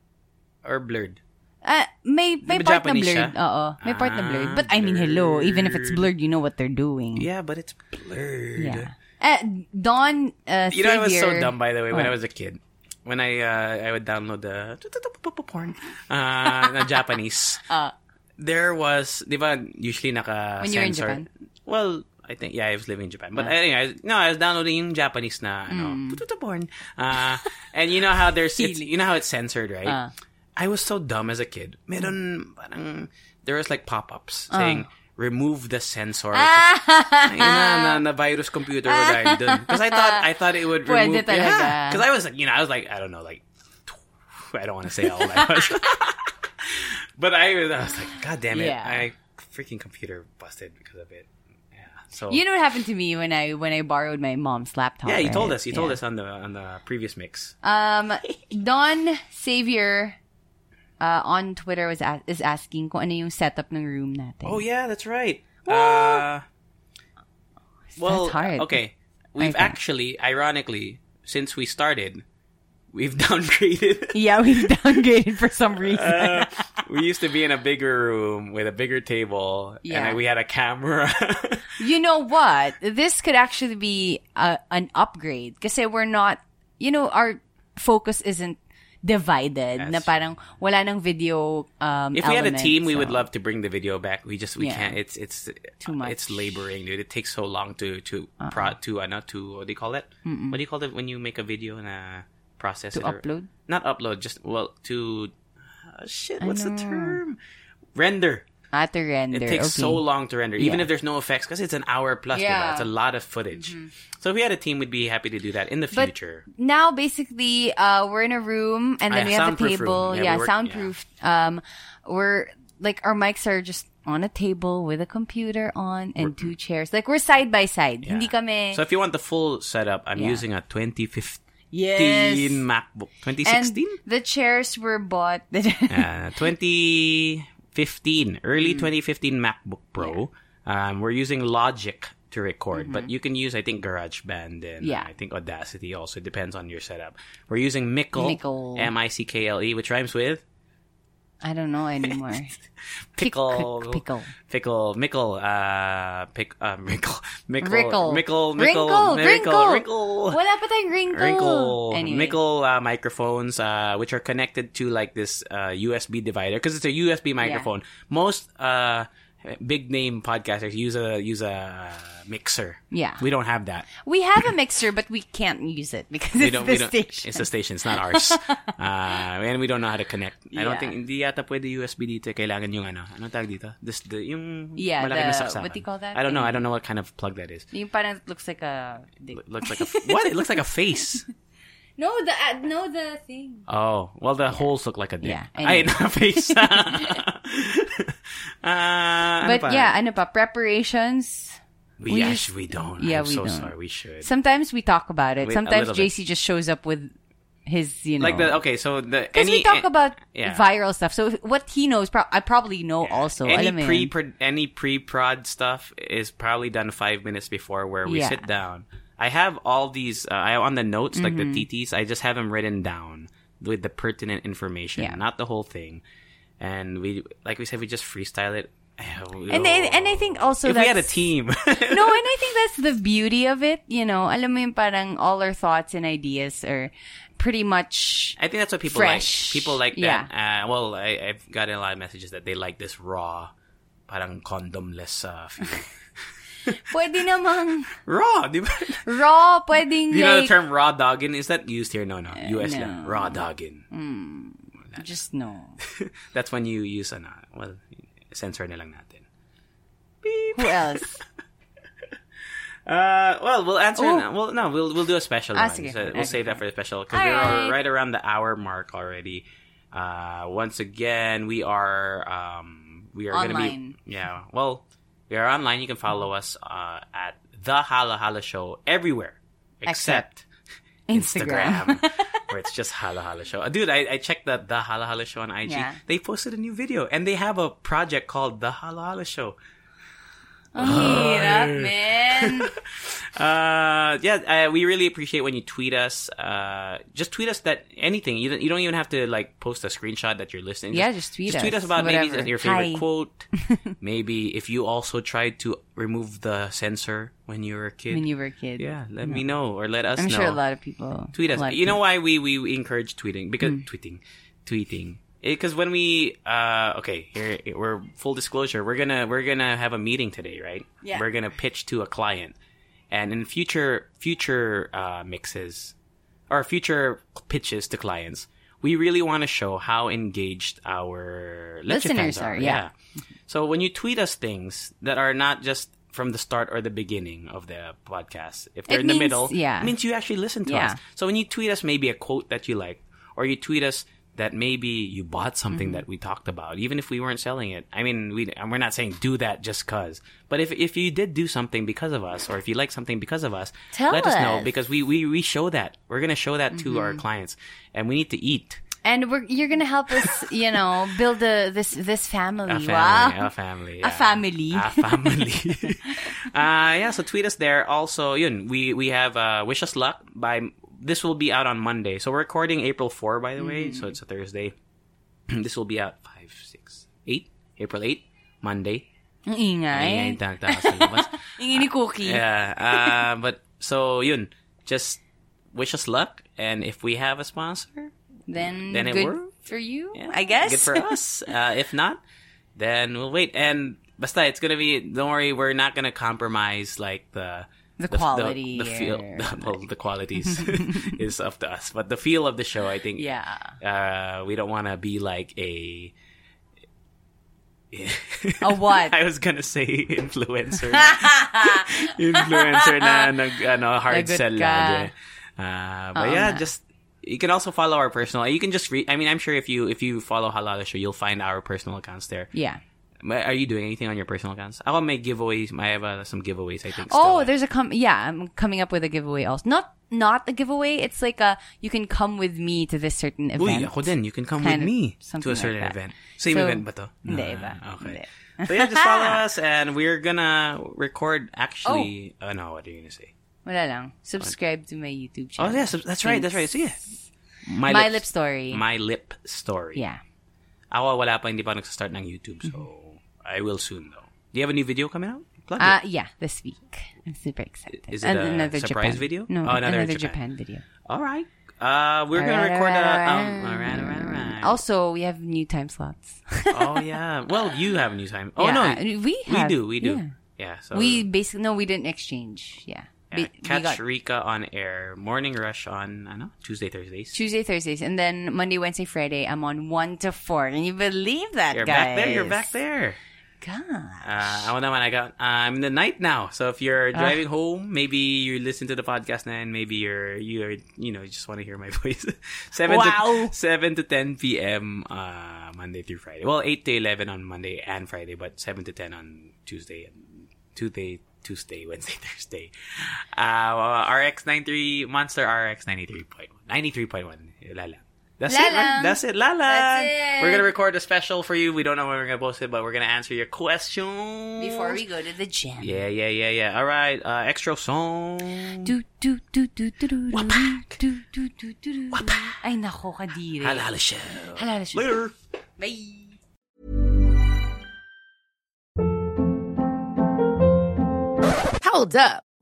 Or blurred? Uh, may may Di ba part na blurred. siya? Oo. May part na Ah, blurred. But I mean, hello. Even if it's blurred. you know what they're doing. Yeah, but it's blurred. Yeah. Uh, Dawn uh, You know, I was so dumb, by the way, when Oh. I was a kid. When I uh, I would download the porn uh, na Japanese. Uh. There was, di ba, usually naka When you were in Japan? Well, I think, yeah, I was living in Japan. But anyway, no, I was downloading yung Japanese na, ano, Hmm. porn. Uh, and you know how there's, it's, you know how it's censored, right? Ah. I was so dumb as a kid. Meron, parang, there was like pop-ups Ah. saying, remove the censor. Ayun na, na, na virus computer dahil dun. Because I thought, I thought it would Pwede remove, talaga. Because I was like, you know, I was like, I don't know, like, I don't want to say how old I was. but I, was- I was like, God damn it. Yeah. I freaking computer busted because of it. Yeah. So, You know what happened to me when I when I borrowed my mom's laptop? yeah, you told us. You told Yeah. us on the on the previous mix. Um, Don Xavier uh, on Twitter was a- is asking kung ano yung setup ng room natin. Oh yeah, that's right. Uh, well, That's hard. okay. We've think. actually, ironically, since we started, we've downgraded. Yeah, we've downgraded for some reason. Uh, we used to be in a bigger room with a bigger table, Yeah. and we had a camera. you know what? This could actually be a, an upgrade because we're not, you know, our focus isn't divided na parang wala nang video um if we had a element, team, we would love to bring the video back. We just we Yeah. can't. It's it's Too much. Uh-uh. It's laboring, dude. It takes so long to to pro to uh, not to what do you call it? What do you call it when you make a video and uh, process To it upload? Not upload, just well to uh, shit. What's the term? Render. Ah, to render. It takes okay. so long to render, even Yeah. if there's no effects, because it's an hour plus. Yeah. diba? It's a lot of footage. So if we had a team, we'd be happy to do that in the But future. now basically uh we're in a room and then we have a table. Yeah, Yeah, we soundproof. Um we're like our mics are just on a table with a computer on and two chairs. Like we're side by side. Yeah. Hindi kami So if you want the full setup, I'm Yeah. using a 2015 Yes. MacBook. And 2016? the chairs were bought. uh, 2015, early Mm. 2015 MacBook Pro. Um, we're using Logic to record, but Mm-hmm. you can use, I think, GarageBand and Yeah. uh, I think Audacity also. It depends on your setup. We're using Mickle, Mickle. M-I-C-K-L-E, E, which rhymes with I don't know anymore. pickle, Pickle. pickle, mickle, uh, pick, uh, mickle, mickle, Rickle. mickle, mickle, Wrinkle. mickle, Wrinkle. wrinkle. Wala pa tayong wrinkle. Wrinkle, Anyway. Mickle uh, microphones, uh, which are connected to like this uh, USB divider because it's a USB microphone. Most uh, big name podcasters use a use a mixer. Yeah. we don't have that. We have a mixer, but we can't use it because We it's don't. the station. It's the station. It's not ours. uh, and we don't know how to connect. I don't think hindi yata pwede USB dito. Kailangan yung ano. Anong tawag dito? This the yung Yeah, malaki na the- saksakan. what do you call that I don't know. I don't know what kind of plug that is. Yung parang looks like a dick. Looks like a what? It looks like a face. No, the uh, no the thing. Oh, well, the holes look like a dick. Yeah, Ay, anyway. na face. Ano But pa? yeah, ano pa, preparations. we, we we don't. yeah, I'm we so don't. sorry. We should. Sometimes we talk about it. Sometimes little bit. JC just shows up with his, you know. Like the okay, so the Because we talk about yeah. viral stuff. So what he knows, pro- I probably know also. any pre yun? any pre prod stuff is probably done five minutes before where we Yeah. sit down. I have all these uh, I on the notes like Mm-hmm. the TTs. I just have them written down with the pertinent information, Yeah. not the whole thing. And we like we said, we just freestyle it. And I, and I think also if we had a team, no, and I think that's the beauty of it. You know, alam mo yung parang all our thoughts and ideas are pretty much I think that's what people Fresh. like. People like Yeah. that. Uh, well, I, I've gotten a lot of messages that they like this raw, parang condomless uh, feeling. pwede namang raw, di ba? raw, pwedeng You know the term raw dogging? Is that used here? No, no. US no. lang. Raw dogging. Just no. That's when you use ano, well, censor na lang natin. Who else? Uh, well, we'll answer. Oh. Well, no, we'll we'll do a special Ah, one. So we'll Okay. save that for the special because we're right. right around the hour mark already. Uh, once again, we are um we are gonna be yeah. Well, we are online. You can follow us uh at the Halo Halo Show everywhere except. Instagram, where it's just Halo Halo Show. Dude, I, I checked the The Halo Halo Show on IG. Yeah. They posted a new video, and they have a project called The Halo Halo Show. Hirap, man. Uh, yeah, uh, we really appreciate when you tweet us. Uh, just tweet us that anything. You don't, you don't even have to like post a screenshot that you're listening. Yeah, just tweet just tweet us. us about maybe your favorite Hi. quote. maybe if you also tried to remove the censor when you were a kid. when you were a kid. yeah, let me know or let us I'm know. sure a lot of people tweet us. You know people- why we, we encourage tweeting because Hmm. tweeting, tweeting. Because when we uh okay here we're full disclosure we're gonna we're gonna have a meeting today right Yeah. we're gonna pitch to a client and in future future uh, mixes or future pitches to clients we really want to show how engaged our Listeners fans are, yeah. so when you tweet us things that are not just from the start or the beginning of the podcast if they're It in the middle yeah. it means you actually listen to Yeah. us. So when you tweet us maybe a quote that you like, or you tweet us that maybe you bought something Mm-hmm. that we talked about, even if we weren't selling it. I mean, we and we're not saying do that just cause. But if if you did do something because of us, or if you like something because of us, Tell let us know because we we we show that we're gonna show that to Mm-hmm. our clients, and we need to eat. And we're, you're gonna help us, you know, build a, this this family. A family, wow. a family, A family. a family. uh, yeah, so tweet us there. Also, yun, we we have uh, wish us luck by. This will be out on Monday, so we're recording April four, by the way. So it's a Thursday. this will be out five, six, eight, April eight, Monday. Ang ingay. Ingay, sa labas. Ingay ni Cookie. yeah, uh, but so yun, just wish us luck, and if we have a sponsor, Then, Then it good worked. for you, yeah, I guess. Good for us. Uh, if not, then we'll wait. And basta, it's gonna be. Don't worry, we're not gonna compromise like the The quality the, feel, or- the, well, the qualities is up to us, but the feel of the show, I think. Yeah. Uh, we don't want to be like a. A what? I was gonna say influencer. na. influencer na nag ano hard Lagot sell. Uh, but Oo yeah, just you can also follow our personal. You can just read. I mean, I'm sure if you if you follow Halo Halo Show, you'll find our personal accounts there. Yeah. Are you doing anything on your personal accounts? Ako make giveaways. I have uh, some giveaways. I think. Oh, still. there's a com. Yeah, I'm coming up with a giveaway. Also, not not a giveaway. It's like a you can come with me to this certain event. Uy, ako din. You can come Kind with me to a certain like event. Same So, event ba to? Hindi, Ah, iba. Okay. Hindi. so yeah, just follow us and we're gonna record actually. Oh, no, what are you gonna say? Wala lang. Subscribe to my YouTube channel. Oh yeah, so that's right. That's right. So yeah. My Lip Story. My lip story. Yeah. Ako wala pa hindi pa nagsastart ng YouTube so I will soon though. Do you have a new video coming out? Plug Uh, it. yeah, this week. I'm super excited. Is it And a surprise Japan. video? No, Oh, another another, Japan. Japan. video. All right. Uh, we're gonna record a. alright, Um, alright. alright, alright, alright. Also, we have new time slots. oh yeah. Well, you have a new time. Oh Yeah, no, we we do. We do. yeah. Yeah. so we basically no, we didn't exchange. Yeah, yeah, catch got Rica on air. Morning rush on. I know Tuesday, Thursdays. Tuesday, Thursdays, and then Monday, Wednesday, Friday. I'm on one to four. Can you believe that, You're guys? back there. You're back there. God. Uh, ako naman, I got, I'm in the night now. So if you're driving home, maybe you listen to the podcast and maybe you're, you're, you know, you just want to hear my voice. 7 Wow. to, 7 to 10 p.m. Uh, Monday through Friday. Well, 8 to 11 on Monday and Friday, but 7 to 10 on Tuesday and Tuesday, Tuesday, Wednesday, Thursday. Uh, RX93, Monster RX 93.1. 93.1. Lala. That's la it. Right? That's it. Lala. That's. We're gonna record a special for you. We don't know when we're gonna post it, but we're gonna answer your questions before we go to the gym. Yeah, yeah, yeah, yeah. All right. Uh, extra song. Do do do do do do. Wapak. Do do do do do. Wapak. Ay nako kadiri. Halo Halo show. Halo Halo show. Later. Bye. Hold up.